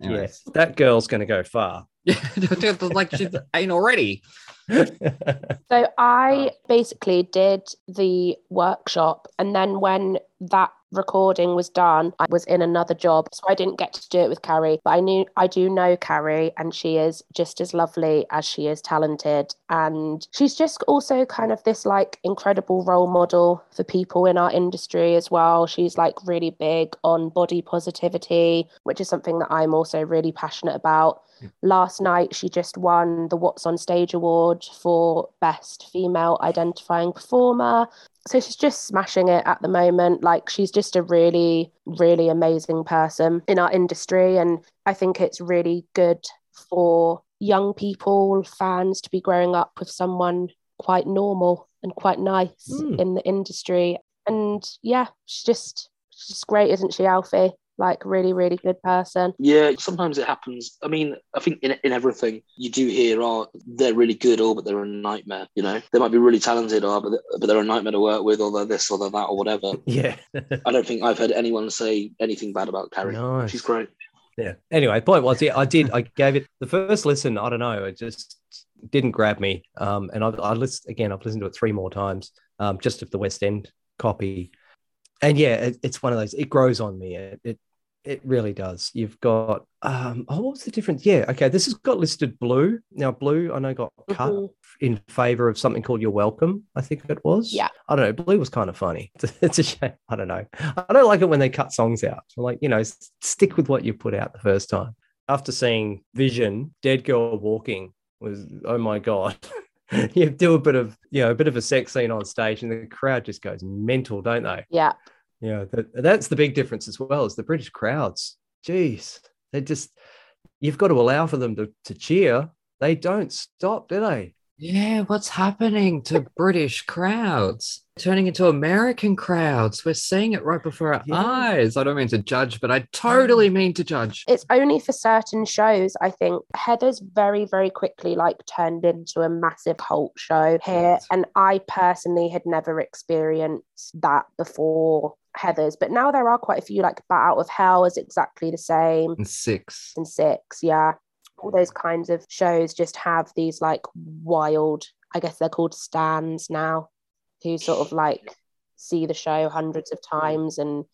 Anyways. Yes, that girl's going to go far. Yeah, like she ain't already. So I oh. basically did the workshop, and then when that recording was done, I was in another job, so I didn't get to do it with Carrie. But I knew I do know Carrie, and she is just as lovely as she is talented, and she's just also kind of this like incredible role model for people in our industry as well. She's like really big on body positivity, which is something that I'm also really passionate about. Last night, she just won the What's on Stage award for Best Female Identifying Performer. So she's just smashing it at the moment. Like, she's just a really, really amazing person in our industry. And I think it's really good for young people, fans, to be growing up with someone quite normal and quite nice Mm. in the industry. And yeah, she's just, she's just great, isn't she, Alfie? Like really, really good person. Yeah, sometimes it happens. I mean, I think in, in everything you do hear, oh, they're really good, or but they're a nightmare. You know, they might be really talented, or but, but they're a nightmare to work with, or they're this or they're that, or whatever. Yeah. I don't think I've heard anyone say anything bad about Carrie. Nice. She's great. Yeah. Anyway, point was, yeah, I did. I gave it the first listen. I don't know. It just didn't grab me. Um, and I, I listened again. I've listened to it three more times, um, just of the West End copy. And yeah, it, it's one of those. It grows on me. It, it it really does. You've got um. Oh, what was the difference? Yeah. Okay. This has got listed blue. Now blue, I know got cut Mhm. in favor of something called You're Welcome. I think it was. Yeah. I don't know. Blue was kind of funny. It's a shame. I don't know. I don't like it when they cut songs out. Like, you know, stick with what you put out the first time. After seeing Vision, Dead Girl Walking was, oh my God. you do a bit of, you know, a bit of a sex scene on stage and the crowd just goes mental, don't they? Yeah. Yeah. That, that's the big difference as well as the British crowds. Jeez. They just, you've got to allow for them to, to cheer. They don't stop, do they? Yeah, what's happening to British crowds? Turning into American crowds. We're seeing it right before our Yeah. eyes. I don't mean to judge, but I totally mean to judge. It's only for certain shows, I think. Heathers very, very quickly like turned into a massive cult show here. And I personally had never experienced that before Heathers. But now there are quite a few, like Bat Out of Hell is exactly the same. And six. and six yeah all those kinds of shows just have these like wild i guess they're called stands now who sort of like see the show hundreds of times and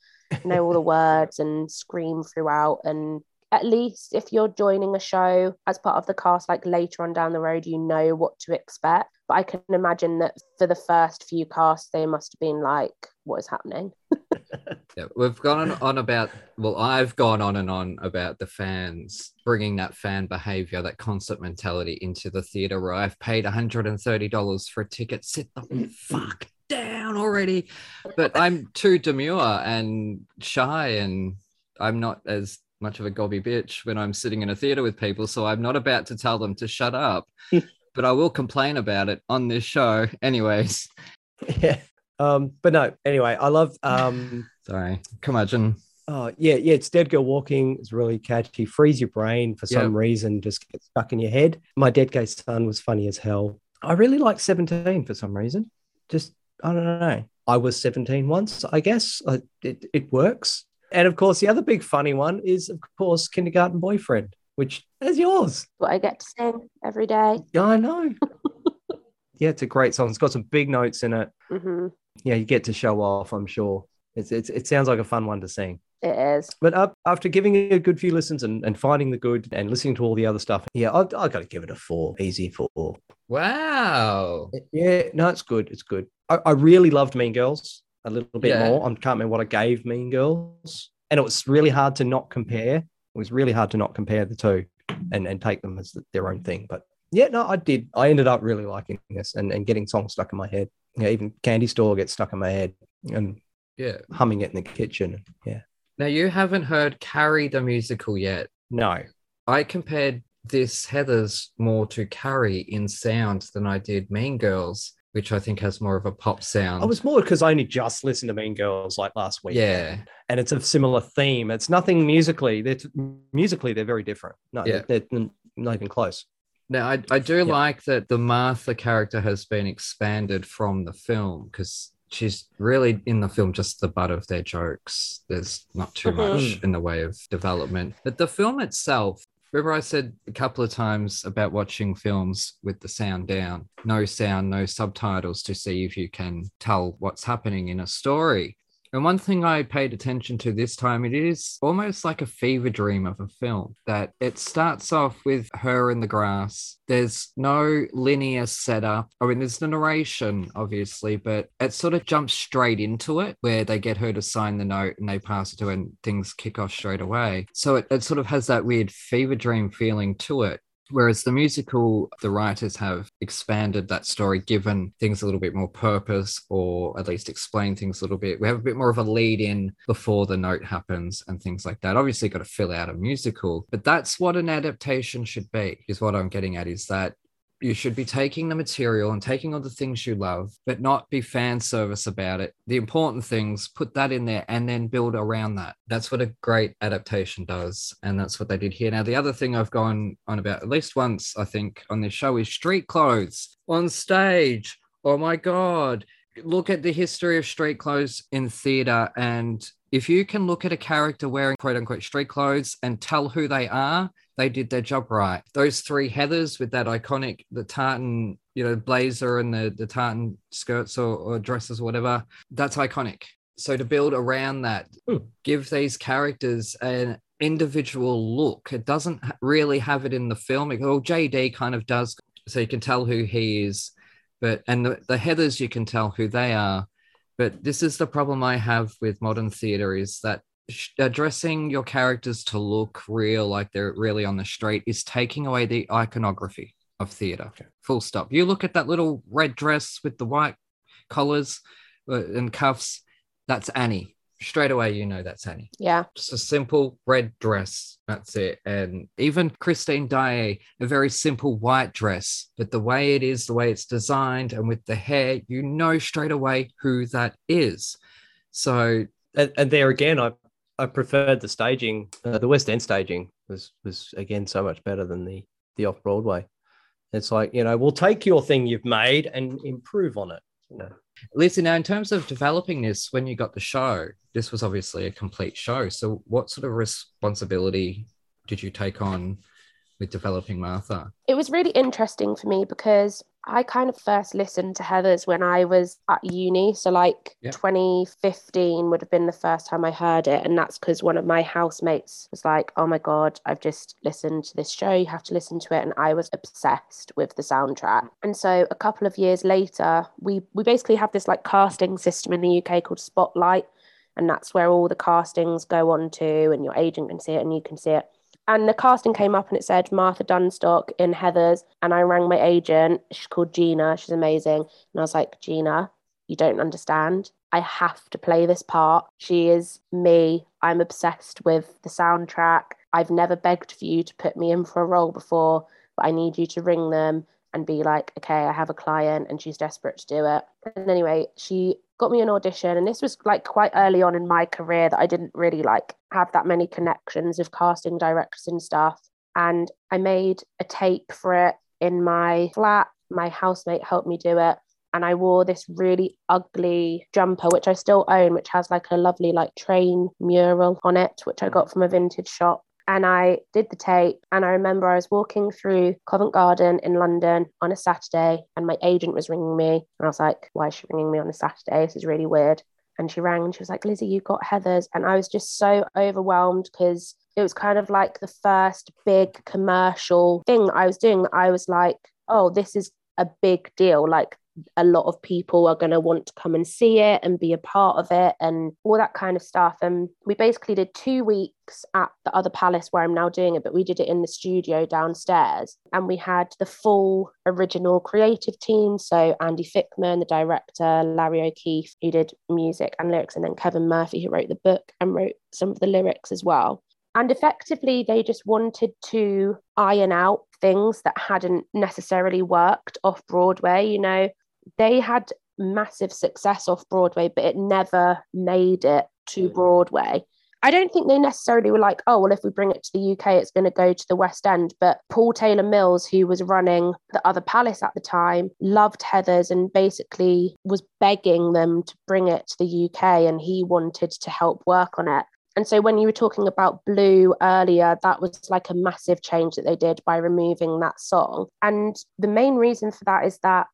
know all the words and scream throughout and at least if you're joining a show as part of the cast like later on down the road you know what to expect but i can imagine that for the first few casts they must have been like what is happening Yeah, we've gone on, on about, well, I've gone on and on about the fans bringing that fan behavior, that concert mentality into the theater where I've paid $130 for a ticket. Sit the fuck down already. But I'm too demure and shy, and I'm not as much of a gobby bitch when I'm sitting in a theater with people. So I'm not about to tell them to shut up. but I will complain about it on this show. Anyways, yeah. Um, but no, anyway, I love um sorry. Curmudgeon. oh yeah, yeah, it's Dead Girl Walking. It's really catchy. Freeze your brain for some Yeah. reason, just gets stuck in your head. My Dead Gay Son was funny as hell. I really like 17 for some reason. Just I don't know. I was 17 once, I guess. I, it, it works. And of course, the other big funny one is, of course, Kindergarten Boyfriend, which is yours. what i get to sing every day Yeah, I know. yeah, it's a great song. It's got some big notes in it. hmm Yeah, you get to show off, I'm sure. It's, it's, it sounds like a fun one to sing. it is But uh, after giving it a good few listens and, and finding the good and listening to all the other stuff, yeah, I, I got to give it a four. Easy four. Wow. Yeah, no, it's good. It's good. I, I really loved Mean Girls a little bit Yeah. more. I can't remember what I gave Mean Girls. And it was really hard to not compare. It was really hard to not compare the two and, and take them as their own thing. But yeah, no, I did. I ended up really liking this and, and getting songs stuck in my head. Yeah, even Candy Store gets stuck in my head and Yeah. humming it in the kitchen. Yeah. Now you haven't heard Carrie the musical yet. No. I compared this Heathers more to Carrie in sound than I did Mean Girls, which I think has more of a pop sound. I was more because I only just listened to Mean Girls like last week. yeah. and it's a similar theme. It's nothing musically. They're musically they're very different. No, Yeah. they're, they're not even close. Now I, I do Yeah. like that the Martha character has been expanded from the film because she's really in the film just the butt of their jokes. There's not too Mhm. much in the way of development. But the film itself, remember I said a couple of times about watching films with the sound down, no sound, no subtitles to see if you can tell what's happening in a story. And one thing I paid attention to this time, it is almost like a fever dream of a film that it starts off with her in the grass. There's no linear setup. I mean, there's the narration, obviously, but it sort of jumps straight into it where they get her to sign the note and they pass it to her and things kick off straight away. So it, it sort of has that weird fever dream feeling to it. Whereas the musical, the writers have expanded that story, given things a little bit more purpose, or at least explain things a little bit. We have a bit more of a lead in before the note happens and things like that. Obviously, got to fill out a musical, but that's what an adaptation should be, is what I'm getting at, is that you should be taking the material and taking all the things you love, but not be fan service about it. The important things, put that in there and then build around that. That's what a great adaptation does. And that's what they did here. Now, the other thing I've gone on about at least once, I think, on this show is street clothes on stage. Oh my God. Look at the history of street clothes in theater and if you can look at a character wearing quote unquote street clothes and tell who they are, they did their job right. Those three Heathers with that iconic, the tartan, you know, blazer and the, the tartan skirts or, or dresses or whatever, that's iconic. So to build around that, Hmm. give these characters an individual look. It doesn't really have it in the film. Well, JD kind of does, so you can tell who he is. But and the, the Heathers, you can tell who they are. But this is the problem I have with modern theater is that addressing your characters to look real, like they're really on the street, is taking away the iconography of theater. Full stop. You look at that little red dress with the white collars uh, and cuffs. That's Annie. Straight away, you know that's Annie. Yeah. Just a simple red dress. That's it. And even Christine Daae, a very simple white dress, but the way it is, the way it's designed, and with the hair, you know straight away who that is. So and, and there again, I I preferred the staging. Uh, the West End staging was was again so much better than the the off Broadway. It's like you know we'll take your thing you've made and improve on it. You know. Lisa, now in terms of developing this, when you got the show, this was obviously a complete show. So, what sort of responsibility did you take on with developing Martha? It was really interesting for me because I kind of first listened to Heathers when I was at uni. So, like Yeah. 2015 would have been the first time I heard it. And that's because one of my housemates was like, Oh my God, I've just listened to this show. You have to listen to it. And I was obsessed with the soundtrack. And so, a couple of years later, we, we basically have this like casting system in the UK called Spotlight. And that's where all the castings go on to, and your agent can see it and you can see it. And the casting came up and it said Martha Dunnstock in Heathers. And I rang my agent. She's called Gina. She's amazing. And I was like, Gina, you don't understand. I have to play this part. She is me. I'm obsessed with the soundtrack. I've never begged for you to put me in for a role before, but I need you to ring them and be like, okay, I have a client and she's desperate to do it. And anyway, she got me an audition and this was like quite early on in my career that I didn't really like have that many connections with casting directors and stuff. And I made a tape for it in my flat. My housemate helped me do it. And I wore this really ugly jumper, which I still own, which has like a lovely like train mural on it, which I mm. got from a vintage shop and I did the tape. And I remember I was walking through Covent Garden in London on a Saturday, and my agent was ringing me. And I was like, why is she ringing me on a Saturday? This is really weird. And she rang and she was like, Lizzie, you got Heathers. And I was just so overwhelmed because it was kind of like the first big commercial thing I was doing. I was like, oh, this is a big deal. Like, a lot of people are going to want to come and see it and be a part of it and all that kind of stuff. And we basically did two weeks at the other palace where I'm now doing it, but we did it in the studio downstairs. And we had the full original creative team. So Andy Fickman, the director, Larry O'Keefe, who did music and lyrics, and then Kevin Murphy, who wrote the book and wrote some of the lyrics as well. And effectively, they just wanted to iron out things that hadn't necessarily worked off Broadway. You know, they had massive success off Broadway, but it never made it to mm. Broadway. I don't think they necessarily were like, oh, well, if we bring it to the UK, it's going to go to the West End. But Paul Taylor Mills, who was running the other palace at the time, loved Heathers and basically was begging them to bring it to the UK. And he wanted to help work on it. And so when you were talking about Blue earlier, that was like a massive change that they did by removing that song. And the main reason for that is that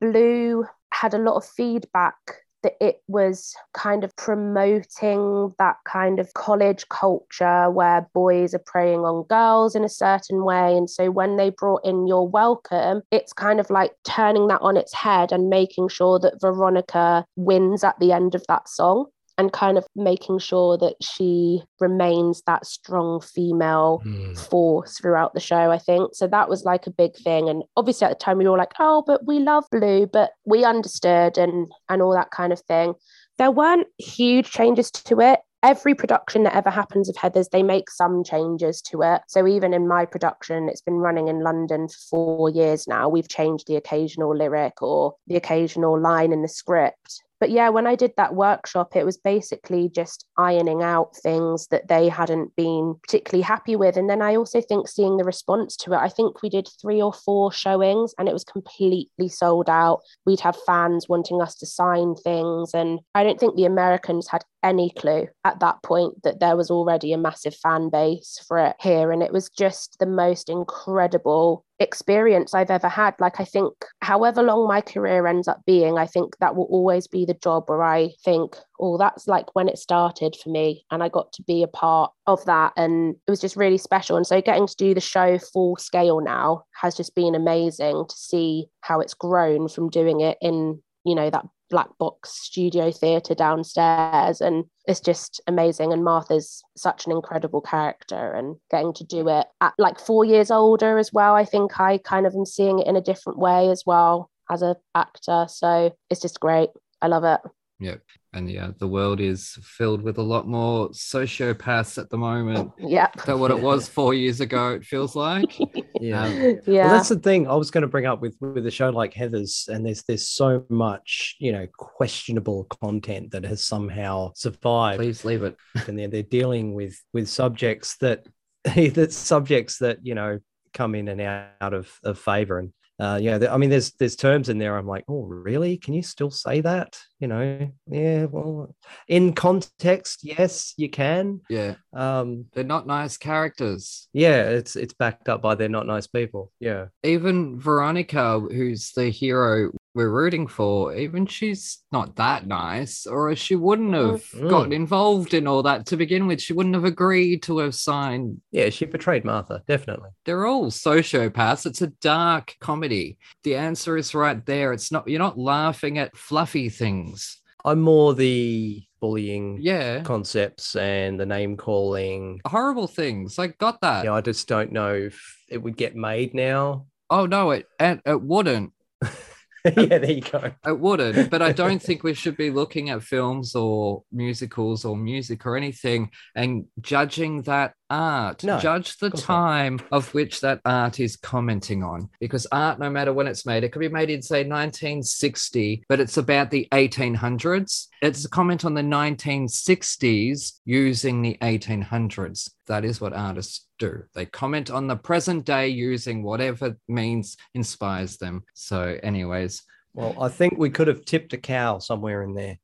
Blue had a lot of feedback that it was kind of promoting that kind of college culture where boys are preying on girls in a certain way. And so when they brought in You're Welcome, it's kind of like turning that on its head and making sure that Veronica wins at the end of that song and kind of making sure that she remains that strong female hmm. force throughout the show, I think. So that was like a big thing. And obviously at the time we were all like, oh, but we love Blue, but we understood and and all that kind of thing. There weren't huge changes to it. every production that ever happens of Heathers, they make some changes to it. So even in my production, it's been running in London for four years now. We've changed the occasional lyric or the occasional line in the script but yeah, when I did that workshop, it was basically just ironing out things that they hadn't been particularly happy with. And then I also think seeing the response to it, I think we did three or four showings and it was completely sold out. We'd have fans wanting us to sign things. And I don't think the Americans had any clue at that point that there was already a massive fan base for it here. And it was just the most incredible experience I've ever had. Like, I think, however long my career ends up being, I think that will always be the job where I think, oh, that's like when it started for me. And I got to be a part of that. And it was just really special. And so getting to do the show full scale now has just been amazing to see how it's grown from doing it in, you know, that black box studio theatre downstairs and it's just amazing. And martha's such an incredible character and getting to do it at like four years older as well i think i kind of am seeing it in a different way as well as a actor. So it's just great. I love it Yep. And yeah, the world is filled with a lot more sociopaths at the moment Yeah. than what it was four years ago, it feels like. Yeah. Um, yeah Well, that's the thing I was going to bring up with with a show like Heathers, and there's there's so much you know questionable content that has somehow survived, please leave it. and they're they're dealing with with subjects that that subjects that you know come in and out, out of of favor, and uh, you know, I mean, there's there's terms in there. I'm like, oh, really? Can you still say that? You know, yeah. Well, in context, yes, you can. Yeah. Um, They're not nice characters. yeah, it's it's backed up by they're not nice people. Yeah. Even Veronica, who's the hero we're rooting for, even she's not that nice, or she wouldn't have Mm. gotten involved in all that to begin with. She wouldn't have agreed to have signed. Yeah, she betrayed Martha, definitely. They're all sociopaths. It's a dark comedy. The answer is right there. It's not, you're not laughing at fluffy things. I'm more the bullying Yeah. concepts and the name calling. Horrible things. I got that. Yeah, I just don't know if it would get made now. Oh, no, it, it, it wouldn't. yeah, there you go. It wouldn't, but I don't think we should be looking at films or musicals or music or anything and judging that art. No, Judge the not. time of which that art is commenting on. Because art, no matter when it's made, it could be made in, say, 1960, but it's about the 1800s. It's a comment on the 1960s using the 1800s. That is what artists do. They comment on the present day using whatever means inspires them. So, anyways, Well, I think we could have tipped a cow somewhere in there.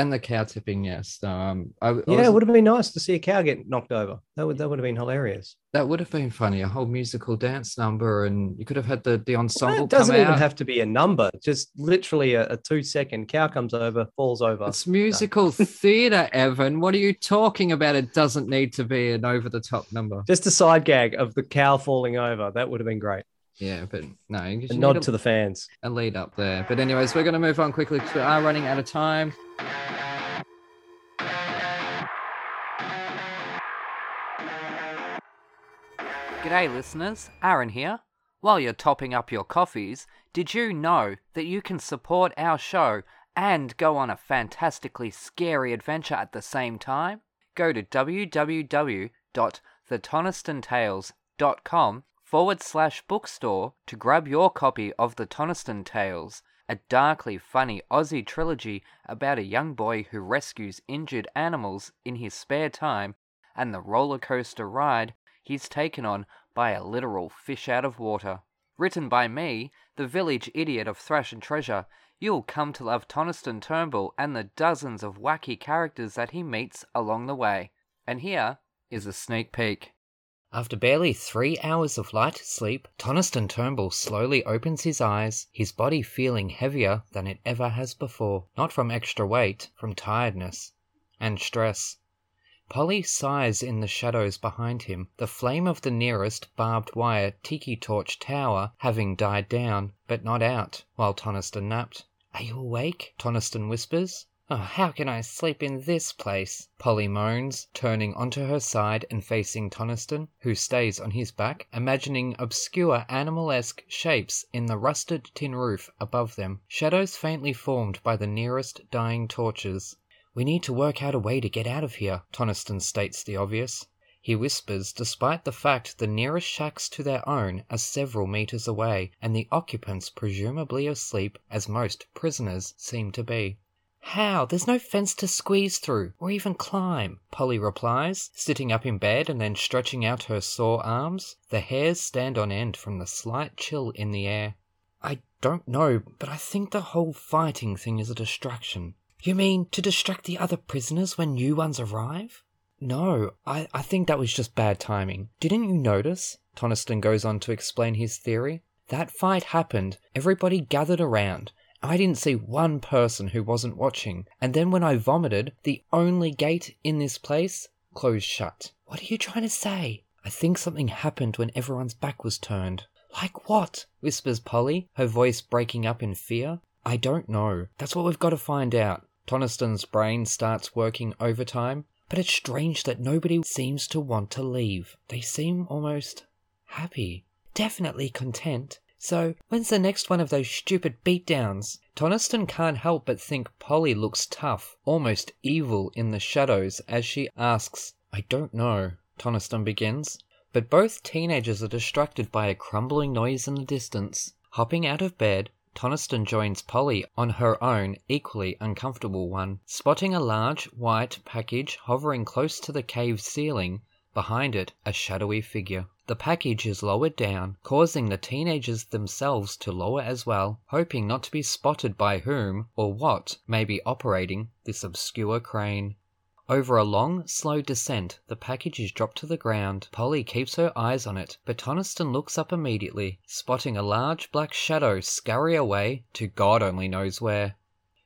And the cow tipping, yes. Um, I, I Yeah, was- it would have been nice to see a cow get knocked over. That would that would have been hilarious. that would have been funny. A whole musical dance number, and you could have had the the ensemble It doesn't even out. have to be a number. Just literally a, a two second cow comes over, falls over. It's musical theatre, Evan. What are you talking about? It doesn't need to be an over the top number. Just a side gag of the cow falling over. That would have been great. Yeah, but no, you A just nod need to the fans. a lead up there. But anyways, we're going to move on quickly because we are running out of time. G'day, listeners. Aaron here. While you're topping up your coffees, did you know that you can support our show and go on a fantastically scary adventure at the same time? Go to www.thetonistonTales.com forward slash bookstore to grab your copy of The Toniston Tales, a darkly funny Aussie trilogy about a young boy who rescues injured animals in his spare time and the roller coaster ride he's taken on by a literal fish out of water. Written by me, the village idiot of Thrash and Treasure, you'll come to love Toniston Turnbull and the dozens of wacky characters that he meets along the way. And here is a sneak peek. After barely three hours of light sleep, Toniston Turnbull slowly opens his eyes, his body feeling heavier than it ever has before. Not from extra weight, from tiredness and stress. Polly sighs in the shadows behind him, the flame of the nearest barbed wire tiki torch tower having died down, but not out, while Toniston napped. Are you awake? Toniston whispers. Oh, how can I sleep in this place? Polly moans, turning onto her side and facing Toniston, who stays on his back, imagining obscure animal-esque shapes in the rusted tin roof above them, shadows faintly formed by the nearest dying torches. We need to work out a way to get out of here, Toniston states the obvious. He whispers, despite the fact the nearest shacks to their own are several meters away, and the occupants presumably asleep, as most prisoners seem to be. How? There's no fence to squeeze through, or even climb, Polly replies, sitting up in bed and then stretching out her sore arms. The hairs stand on end from the slight chill in the air. I don't know, but I think the whole fighting thing is a distraction. You mean to distract the other prisoners when new ones arrive? No, I, I think that was just bad timing. Didn't you notice? Toniston goes on to explain his theory. That fight happened, everybody gathered around. I didn't see one person who wasn't watching, and then when I vomited, the only gate in this place closed shut. What are you trying to say? I think something happened when everyone's back was turned. Like what? whispers Polly, her voice breaking up in fear. I don't know. That's what we've got to find out. Toniston's brain starts working overtime, but it's strange that nobody seems to want to leave. They seem almost happy, definitely content. So, when's the next one of those stupid beatdowns? Toniston can't help but think Polly looks tough, almost evil in the shadows as she asks, I don't know, Toniston begins. But both teenagers are distracted by a crumbling noise in the distance. Hopping out of bed, Toniston joins Polly on her own, equally uncomfortable one, spotting a large, white package hovering close to the cave ceiling, behind it a shadowy figure. The package is lowered down, causing the teenagers themselves to lower as well, hoping not to be spotted by whom or what may be operating this obscure crane. Over a long, slow descent, the package is dropped to the ground. Polly keeps her eyes on it, but Toniston looks up immediately, spotting a large black shadow scurry away to God only knows where.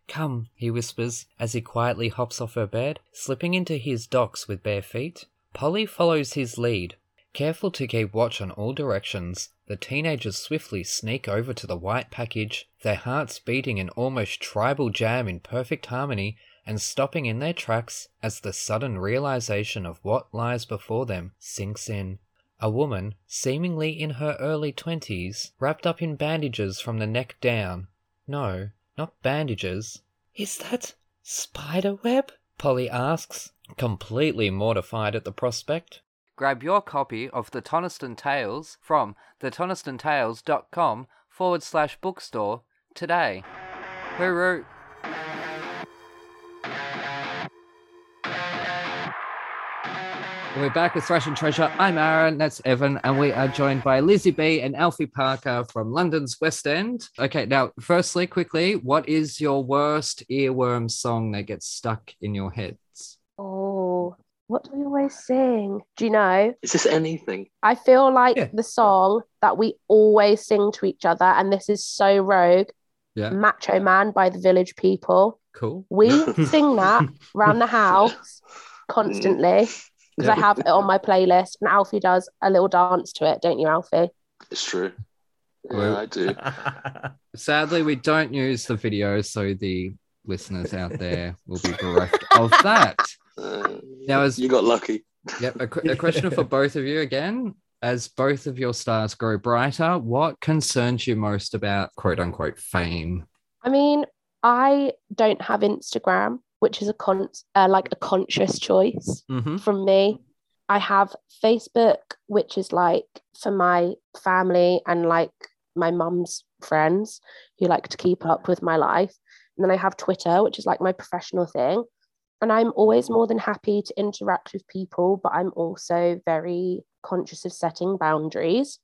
Come, he whispers as he quietly hops off her bed, slipping into his docks with bare feet. Polly follows his lead. Careful to keep watch on all directions, the teenagers swiftly sneak over to the white package, their hearts beating an almost tribal jam in perfect harmony and stopping in their tracks as the sudden realization of what lies before them sinks in. A woman, seemingly in her early twenties, wrapped up in bandages from the neck down. No, not bandages. Is that spider web? Polly asks, completely mortified at the prospect. Grab your copy of the Toniston Tales from thetonistonTales.com forward slash bookstore today. Hooroo! We're back with Thrash and Treasure. I'm Aaron, that's Evan, and we are joined by Lizzie Bea and Alfie Parker from London's West End. Okay, now, firstly, quickly, what is your worst earworm song that gets stuck in your heads? What do we always sing? Do you know? Is this anything? I feel like Yeah. the song that we always sing to each other, and this is so rogue Yeah, Macho Man by the Village People. cool. We sing that around the house constantly mm. because I have it on my playlist, and Alfie does a little dance to it, don't you, Alfie? It's true. Well- Yeah, I do. Sadly, we don't use the video, so the listeners out there will be bereft of that. Uh, Now, as you got lucky. Yep. A, a question for both of you again. As both of your stars grow brighter, what concerns you most about quote unquote fame? I mean, I don't have Instagram, which is a con uh, like a conscious choice Mm-hmm. from me. I have Facebook, which is like for my family and like my mum's friends who like to keep up with my life. And then I have Twitter, which is like my professional thing. And I'm always more than happy to interact with people, but I'm also very conscious of setting boundaries.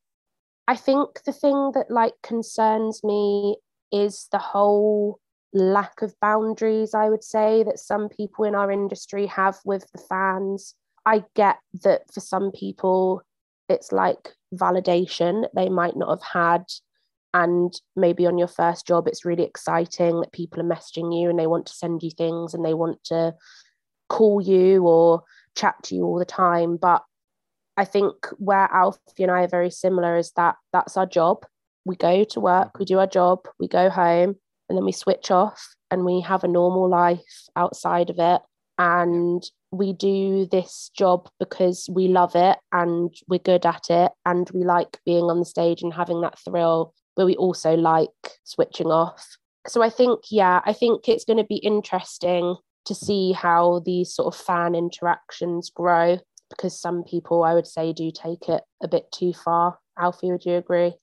I think the thing that like concerns me is the whole lack of boundaries, I would say, that some people in our industry have with the fans. I get that for some people, it's like validation they might not have had. And maybe on your first job, it's really exciting that people are messaging you and they want to send you things and they want to call you or chat to you all the time. But I think where Alfie and I are very similar is that that's our job. We go to work, we do our job, we go home, and then we switch off and we have a normal life outside of it. And we do this job because we love it and we're good at it and we like being on the stage and having that thrill, but we also like switching off. So I think, yeah, I think it's going to be interesting to see how these sort of fan interactions grow because some people I would say do take it a bit too far. Alfie, would you agree?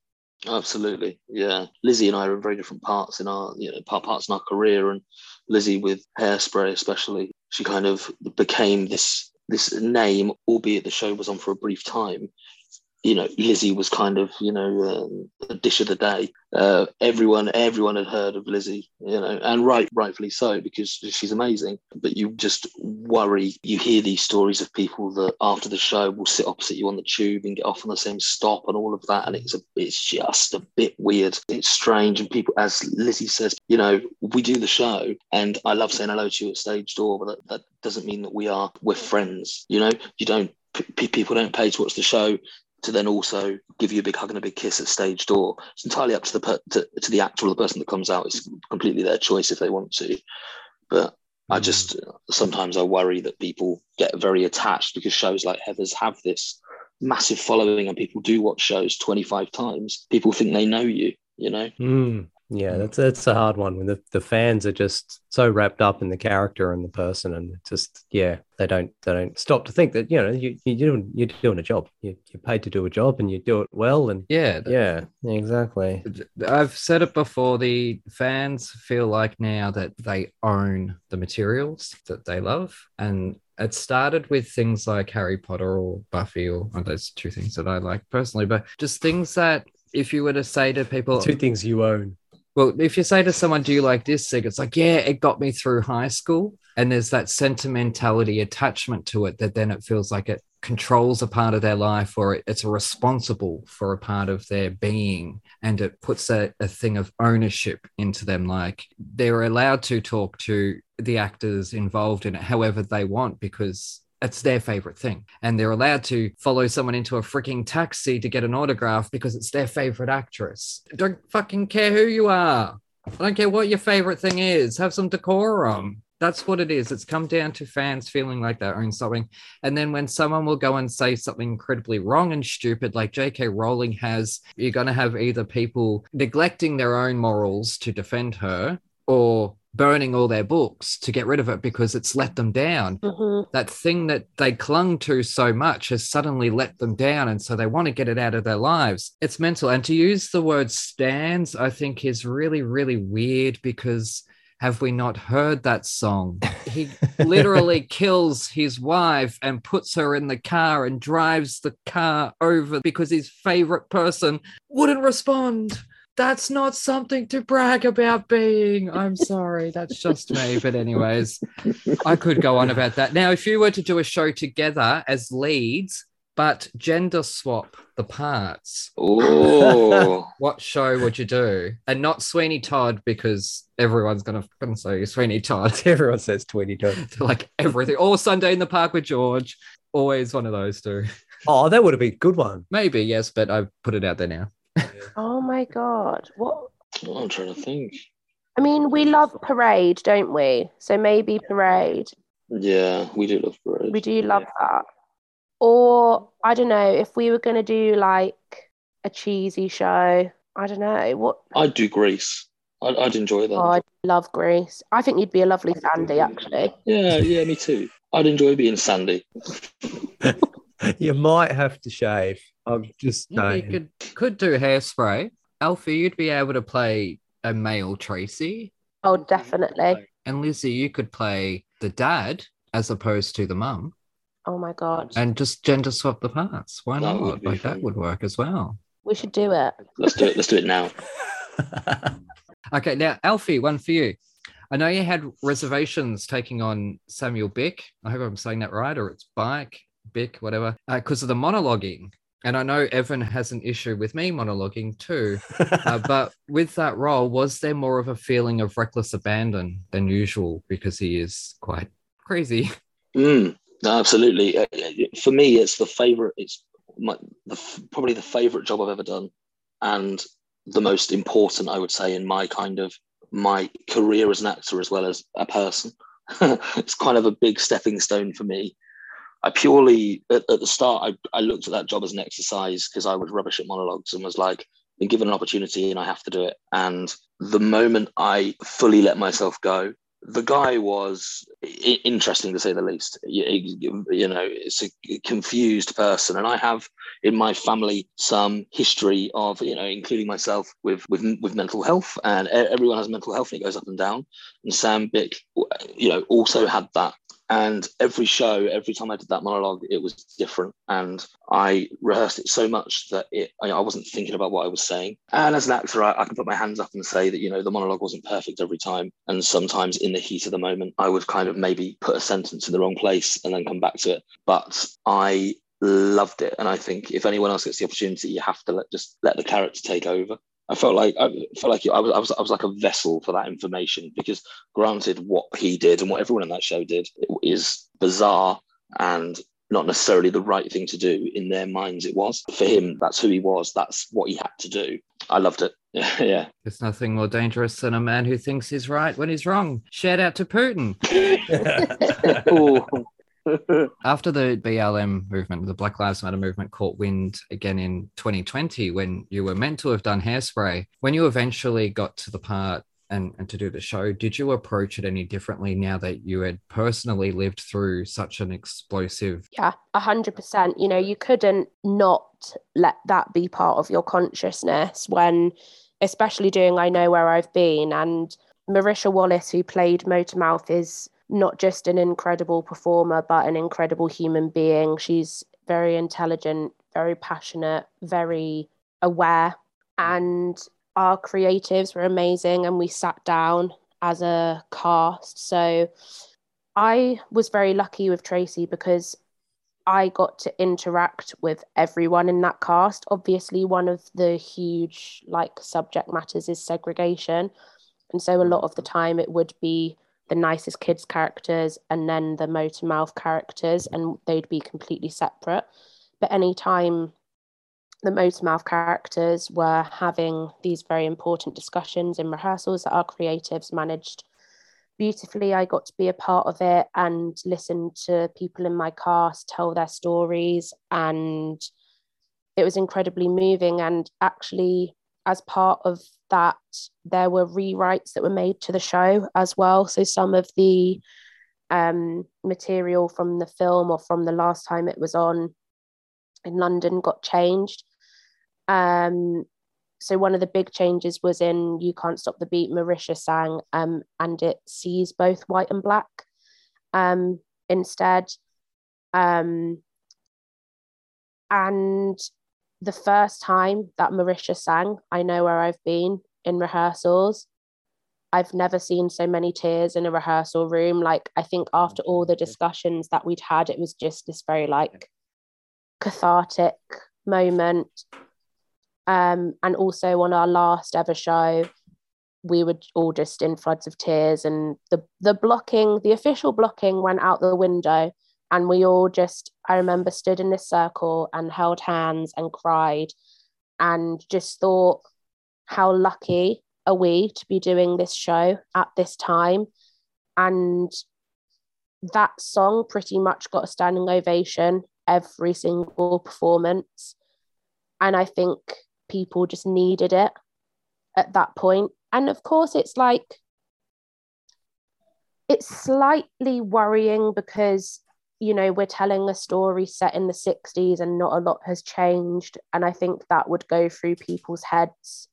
Oh, absolutely, yeah. Lizzie and I are in very different parts in our, you know, part parts in our career, and Lizzie with hairspray, especially, she kind of became this this name, albeit the show was on for a brief time. You know, Lizzie was kind of, you know, um, a dish of the day. Uh, everyone, everyone had heard of Lizzie, you know, and right, rightfully so, because she's amazing. But you just worry. You hear these stories of people that after the show will sit opposite you on the tube and get off on the same stop and all of that, and it's a, it's just a bit weird. It's strange, and people, as Lizzie says, you know, we do the show, and I love saying hello to you at stage door, but that, that doesn't mean that we are we're friends. You know, you don't. People don't pay to watch the show to then also give you a big hug and a big kiss at stage door. It's entirely up to the per- to, to the actor or the person that comes out. It's completely their choice if they want to. But I just sometimes I worry that people get very attached because shows like Heathers have this massive following and people do watch shows 25 times. People think they know you, you know? Mm, yeah, mm. that's that's a hard one when the, the fans are just so wrapped up in the character and the person, and just yeah, they don't they don't stop to think that you know you you're doing you're doing a job. You, you're paid to do a job, and you do it well. And Yeah, yeah, exactly. I've said it before. The fans feel like now that they own the materials that they love, and it started with things like Harry Potter or Buffy, or those two things that I like personally. But just things that if you were to say to people, Two things you own. Well, if you say to someone, "Do you like this thing?" It's like, "Yeah, it got me through high school," and there's that sentimentality attachment to it that then it feels like it controls a part of their life or it, it's responsible for a part of their being. And it puts a, a thing of ownership into them. Like they're allowed to talk to the actors involved in it however they want because it's their favorite thing. And they're allowed to follow someone into a freaking taxi to get an autograph because it's their favorite actress. Don't fucking care who you are. I don't care what your favorite thing is. Have some decorum. That's what it is. It's come down to fans feeling like they own something. And then when someone will go and say something incredibly wrong and stupid, like J.K. Rowling has, you're going to have either people neglecting their own morals to defend her or burning all their books to get rid of it because it's let them down. Mhm. That thing that they clung to so much has suddenly let them down. And so they want to get it out of their lives. It's mental. And to use the word stands, I think is really, really weird because have we not heard that song? He literally kills his wife and puts her in the car and drives the car over because his favorite person wouldn't respond. That's not something to brag about being. I'm sorry. That's just me. But, anyways, I could go on about that. Now, if you were to do a show together as leads, but gender swap the parts, Oh, what show would you do? And not Sweeney Todd because everyone's going to fucking say Sweeney Todd. Everyone says Sweeney Todd. like everything. Or Sunday in the Park with George. Always one of those two. Oh, that would have been a good one. Maybe, yes, but I've put it out there now. Oh my god. What I'm trying to think. I mean, we love parade, don't we? So maybe parade. Yeah, we do love parade. We do love that. Or I don't know, if we were gonna do like a cheesy show, I don't know. What I'd do Grease. I'd, I'd enjoy that. oh, I love Grease. I think you'd be a lovely Sandy, actually. Yeah, yeah, me too. I'd enjoy being Sandy. You might have to shave. I'm just Yeah, you could could do hairspray. Alfie, you'd be able to play a male Tracy. Oh, definitely. And Lizzie, you could play the dad as opposed to the mum Oh my god. and just gender swap the parts. Why That not? be Like that would work as well. We should do it. Let's do it. Let's do it now. Okay, now Alfie, one for you. I know you had reservations taking on Samuel Bick. I hope I'm saying that right, or it's Bike, Bick, whatever, uh, because of the monologuing. And I know Evan has an issue with me monologuing too. Uh, but with that role, was there more of a feeling of reckless abandon than usual because he is quite crazy? Mm, no, absolutely. Uh, For me, it's the favorite. It's my, the, probably the favorite job I've ever done, and the most important, I would say, in my kind of my career as an actor as well as a person. it's kind of a big stepping stone for me. I purely at, at the start, I, I looked at that job as an exercise because I was rubbish at monologues and was like, been given an opportunity and I have to do it. And the moment I fully let myself go, the guy was I- interesting to say the least. You, you know, it's a confused person, and I have in my family some history of you know, including myself with with with mental health, and everyone has mental health and it goes up and down. And Sam Bick, you know, also had that and every show every time i did that monologue it was different. And i rehearsed it so much that it i wasn't thinking about what i was saying. And as an actor I, I, can put my hands up and say that you know the monologue wasn't perfect every time. And sometimes in the heat of the moment i would kind of maybe put a sentence in the wrong place and then come back to it. But i loved it. And i think if anyone else gets the opportunity you have to let just let the character take over I felt like I felt like I was, I was I was like a vessel for that information because granted what he did and what everyone in that show did is bizarre and not necessarily the right thing to do. In their minds it was. For him that's who he was. That's what he had to do. I loved it. Yeah. There's nothing more dangerous than a man who thinks he's right when he's wrong. Shout out to putin After the BLM movement, the Black Lives Matter movement caught wind again in 2020 when you were meant to have done hairspray, when you eventually got to the part and, and to do the show, did you approach it any differently now that you had personally lived through such an explosive? Yeah, a hundred percent. You know, you couldn't not let that be part of your consciousness when, especially doing I Know Where I've Been. And Marisha Wallace, who played Motormouth, is not just an incredible performer, but an incredible human being. She's very intelligent, very passionate, very aware. And our creatives were amazing. And we sat down as a cast. So I was very lucky with Tracy because I got to interact with everyone in that cast. Obviously, one of the huge like subject matters is segregation. And so a lot of the time it would be the nicest kids characters and then the motor mouth characters and they'd be completely separate. But anytime the motor mouth characters were having these very important discussions in rehearsals that our creatives managed beautifully i got to be a part of it and listen to people in my cast tell their stories. And it was incredibly moving and actually as part of that, there were rewrites that were made to the show as well. So some of the um, material from the film or from the last time it was on in London got changed. Um, so one of the big changes was in "You Can't Stop the Beat." Marisha sang, um, and it sees both white and black um, instead. Um, and the first time that Marisha sang, I Know Where I've Been in rehearsals, I've never seen so many tears in a rehearsal room. Like, I think after all the discussions that we'd had, it was just this very like cathartic moment. Um, and also on our last ever show, we were all just in floods of tears, and the the blocking, the official blocking, went out the window and we all just i remember stood in this circle and held hands and cried and just thought how lucky are we to be doing this show at this time and that song pretty much got a standing ovation every single performance and i think people just needed it at that point. and of course it's like it's slightly worrying because you know we're telling a story set in the 60s and not a lot has changed. And i think that would go through people's heads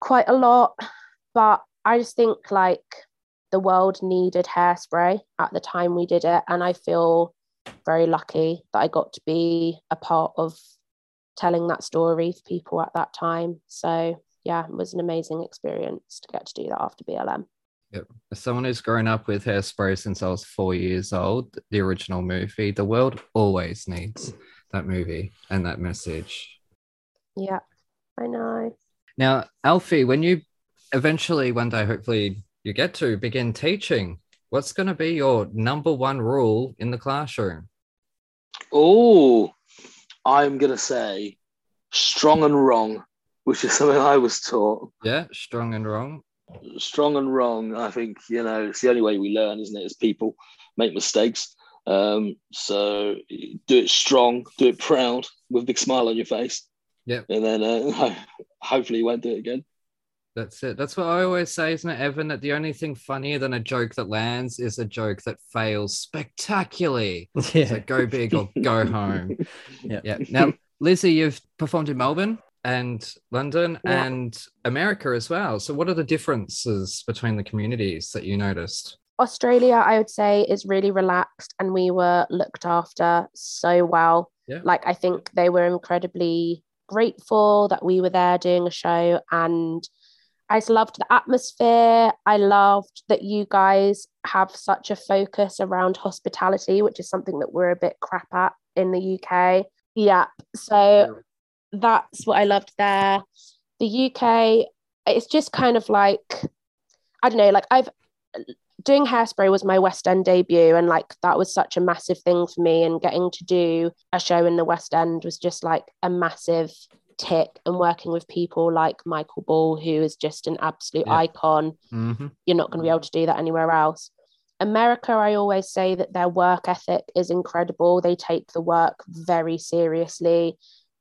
quite a lot. But i just think like the world needed hairspray at the time we did it. And i feel very lucky that i got to be a part of telling that story for people at that time. So yeah it was an amazing experience to get to do that after blm Yep. As someone who's grown up with hairspray since I was four years old, the original movie, the world always needs that movie and that message. Yeah, I know. Now, Alfie, when you eventually one day, hopefully, you get to begin teaching, what's going to be your number one rule in the classroom? Oh, I'm going to say strong and wrong, which is something I was taught. Yeah, strong and wrong strong and wrong. I think you know it's the only way we learn, isn't it? As people make mistakes. Um, so do it strong, do it proud, with a big smile on your face. Yeah, and then uh, hopefully you won't do it again. That's it. That's what I always say, isn't it, Evan? That the only thing funnier than a joke that lands is a joke that fails spectacularly. Yeah. So go big or go home. Yeah. Yeah. Now, Lizzie, you've performed in Melbourne and London Yeah. and America as well. So, what are the differences between the communities that you noticed? Australia, I would say, is really relaxed and we were looked after so well. Yeah. Like, I think they were incredibly grateful that we were there doing a show. And I just loved the atmosphere. I loved that you guys have such a focus around hospitality, which is something that we're a bit crap at in the UK. Yeah. So that's what I loved there. The UK, it's just kind of like, I don't know, like I've doing hairspray was my west end debut and like that was such a massive thing for me and getting to do a show in the west end was just like a massive tick and working with people like michael ball who is just an absolute Yeah. icon Mm-hmm. you're not going to be able to do that anywhere else america i always say that their work ethic is incredible they take the work very seriously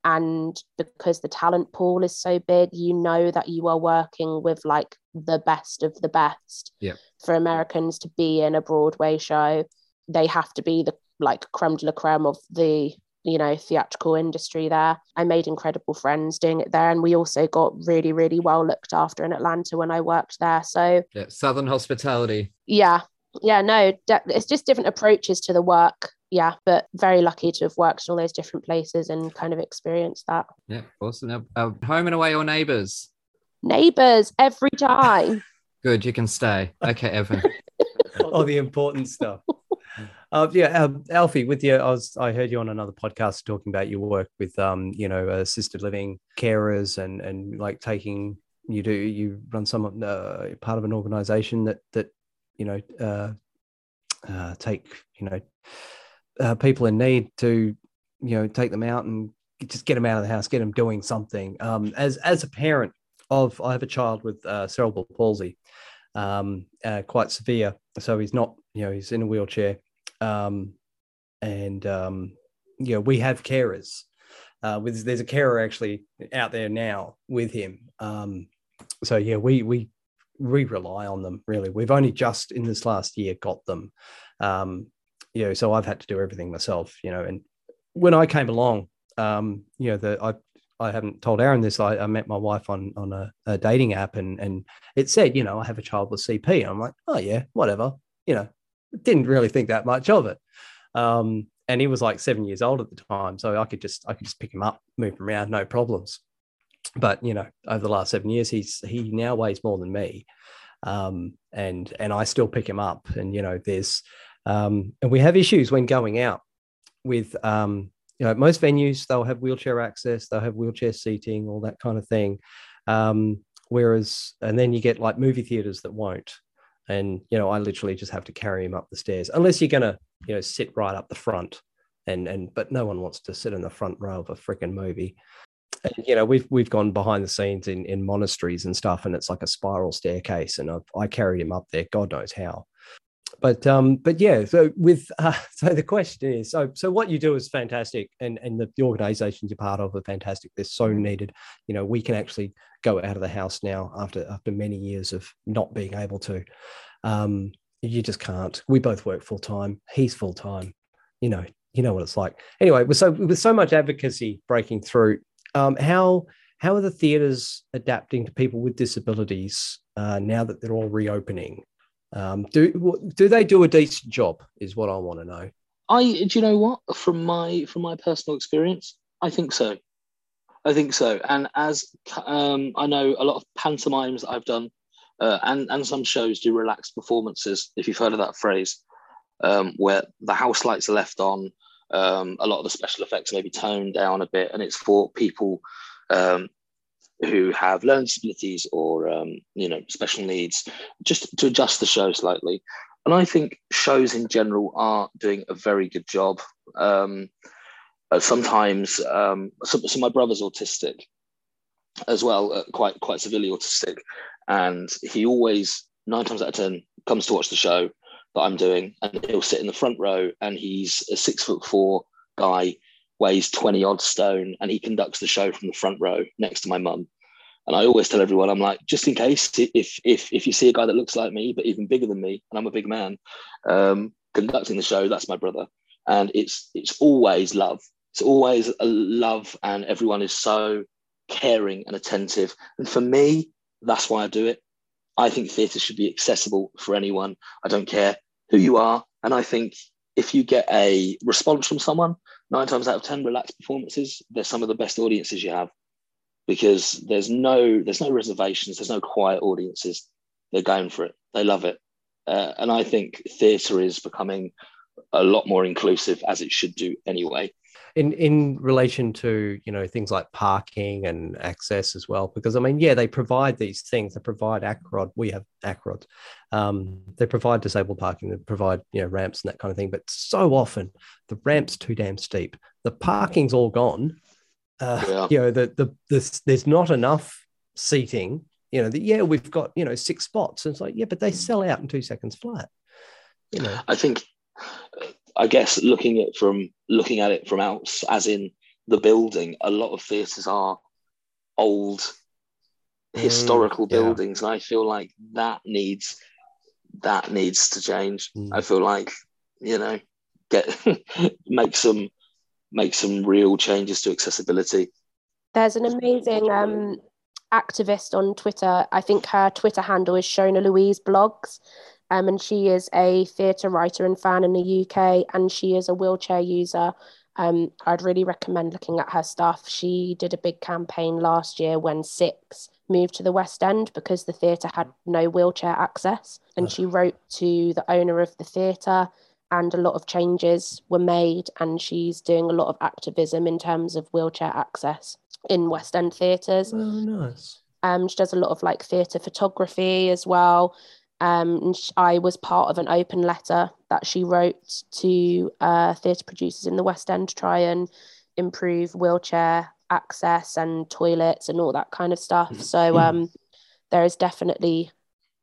and because the talent pool is so big you know that you are working with like the best of the best Yeah. for americans to be in a broadway show they have to be the like creme de la creme of the you know theatrical industry there i made incredible friends doing it there and we also got really really well looked after in atlanta when i worked there so Yeah. Southern hospitality. yeah yeah no it's just different approaches to the work yeah but very lucky to have worked in all those different places and kind of experienced that Yeah. Awesome. Uh, home and away or neighbors? neighbors every time Good. You can stay. Okay, Evan. all the important stuff. Uh, yeah, um, Alfie, with you, I was I heard you on another podcast talking about your work with um, you know, assisted living carers and and like taking you do you run some uh, part of an organization that that you know uh, uh, take you know uh, people in need to you know take them out and just get them out of the house, get them doing something. Um, as as a parent of, I have a child with uh, cerebral palsy, um, uh, quite severe. So he's not, you know, he's in a wheelchair, um, and um, you know, we have carers. Uh, with there's a carer actually out there now with him. Um, so yeah, we we we rely on them really. We've only just in this last year got them. Um, you know, so I've had to do everything myself. You know, and when I came along, um, you know, the I I haven't told Aaron this. I, I met my wife on on a, a dating app, and and it said, you know, I have a child with CP. I'm like, oh yeah, whatever. You know, didn't really think that much of it. Um, and he was like seven years old at the time, so I could just I could just pick him up, move him around, no problems. But you know, over the last seven years, he's he now weighs more than me, um, and and I still pick him up. And you know, there's um, and we have issues when going out with um, you know most venues they'll have wheelchair access, they'll have wheelchair seating, all that kind of thing. Um, whereas and then you get like movie theaters that won't. And you know i literally just have to carry him up the stairs unless you're going to you know sit right up the front and and but no one wants to sit in the front row of a freaking movie. And you know we've we've gone behind the scenes in in monasteries and stuff and it's like a spiral staircase and I've, i carried him up there god knows how but um but yeah so with uh, so the question is so so what you do is fantastic and and the, the organizations you're part of are fantastic. They're so needed. You know we can actually go out of the house now after after many years of not being able to. Um you just can't. We both work full time he's full time you know you know what it's like. Anyway with so with so much advocacy breaking through um how how are the theaters adapting to people with disabilities uh, now that they're all reopening um, do do they do a decent job? Is what I want to know. I do you know what from my from my personal experience, I think so. I think so. And as um, I know, a lot of pantomimes I've done, uh, and and some shows do relaxed performances. If you've heard of that phrase, um, where the house lights are left on, um, a lot of the special effects maybe toned down a bit, and it's for people um, who have learning disabilities or um, you know special needs, just to adjust the show slightly. And I think shows in general are doing a very good job. Um, uh, sometimes, um, so, so my brother's autistic as well, uh, quite quite severely autistic, and he always nine times out of ten comes to watch the show that I'm doing, and he'll sit in the front row, and he's a six foot four guy weighs 20 odd stone and he conducts the show from the front row next to my mum And I always tell everyone, I'm like, just in case, if if if you see a guy that looks like me but even bigger than me, and I'm a big man, um, conducting the show, that's my brother. And it's it's always love. It's always a love, and everyone is so caring and attentive. And for me, that's why I do it. I think theatre should be accessible for anyone. I don't care who you are. And I think if you get a response from someone, nine times out of 10 relaxed performances, they're some of the best audiences you have. Because there's no there's no reservations there's no quiet audiences. They're going for it. They love it. Uh, and i think theatre is becoming a lot more inclusive as it should do anyway in in relation to you know things like parking and access as well because i mean yeah they provide these things they provide acrod we have acrod um, they provide disabled parking they provide you know ramps and that kind of thing but so often the ramp's too damn steep. The parking's all gone. Uh, yeah. you know the, the the there's not enough seating you know the, yeah we've got you know six spots. And it's like yeah but they sell out in two seconds flat you know. I think i guess looking at from looking at it from out as in the building a lot of theaters are old mm, historical mm, yeah. buildings and i feel like that needs that needs to change mm. i feel like you know get make some make some real changes to accessibility. There's an amazing um, activist on Twitter. I think her Twitter handle is Shona Louise Blogs. Um, and she is a theatre writer and fan in the UK, and she is a wheelchair user. Um, I'd really recommend looking at her stuff. She did a big campaign last year when Six moved to the West End because the theatre had no wheelchair access. And she wrote to the owner of the theatre and a lot of changes were made and she's doing a lot of activism in terms of wheelchair access in west end theatres oh nice um, she does a lot of like theatre photography as well um, I was part of an open letter that she wrote to uh, theatre producers in the West End to try and improve wheelchair access and toilets and all that kind of stuff. So um, there is definitely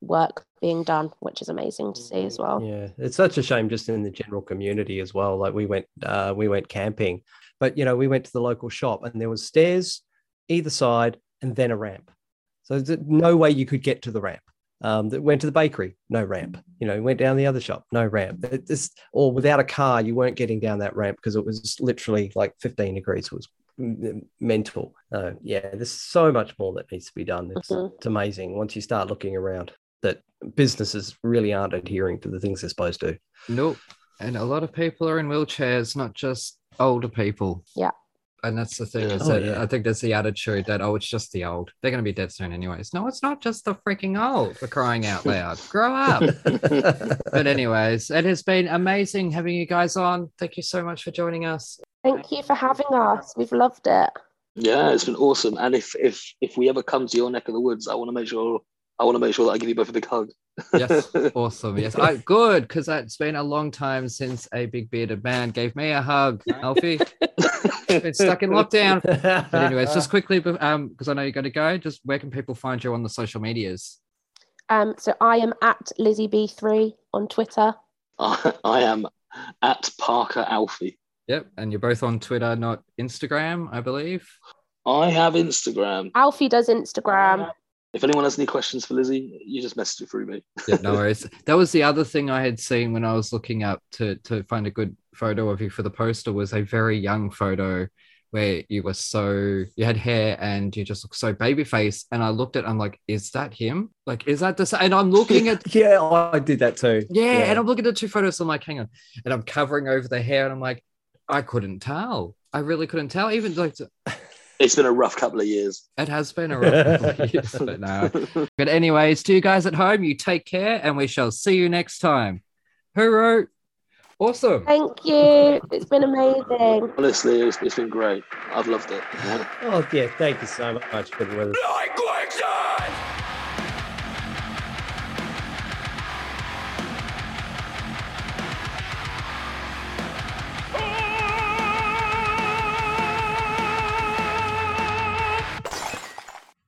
work being done, which is amazing to see as well. Yeah, it's such a shame just in the general community as well. Like we went, uh, we went camping, but you know, we went to the local shop and there was stairs either side and then a ramp. So there's no way you could get to the ramp. Um, that went to the bakery, no ramp. You know, went down the other shop, no ramp. It's, or without a car, you weren't getting down that ramp because it was literally like 15 degrees. It was mental. Uh, yeah, there's so much more that needs to be done. It's, mm-hmm. it's amazing once you start looking around that businesses really aren't adhering to the things they're supposed to. Nope. And a lot of people are in wheelchairs, not just older people. Yeah. And that's the thing is oh, that yeah. I think there's the attitude that, oh, it's just the old. They're going to be dead soon, anyways. No, it's not just the freaking old for crying out loud. Grow up. but, anyways, it has been amazing having you guys on. Thank you so much for joining us. Thank you for having us. We've loved it. Yeah, it's been awesome. And if if if we ever come to your neck of the woods, I want to make sure I want to make sure that I give you both a big hug. yes, awesome. Yes, I, good because it's been a long time since a big bearded man gave me a hug. Alfie, been stuck in lockdown. But anyways, just quickly, um, because I know you're going to go. Just where can people find you on the social medias? Um, so I am at Lizzie B3 on Twitter. I, I am at Parker Alfie. Yep, and you're both on Twitter, not Instagram, I believe. I have Instagram. Alfie does Instagram if anyone has any questions for Lizzie, you just message it through me. yeah, no worries. That was the other thing I had seen when I was looking up to to find a good photo of you for the poster was a very young photo where you were so you had hair and you just looked so baby face. And I looked at, I'm like, is that him? Like, is that the same? And I'm looking at yeah, oh, I did that too. Yeah, yeah, and I'm looking at the two photos. I'm like, hang on, and I'm covering over the hair, and I'm like, I couldn't tell. I really couldn't tell. Even like it's been a rough couple of years. It has been a rough couple of years, but no. But anyways, to you guys at home, you take care, and we shall see you next time. Hooroo! Awesome. Thank you. It's been amazing. Honestly, it's, it's been great. I've loved it. oh yeah, thank you so much for the weather. Like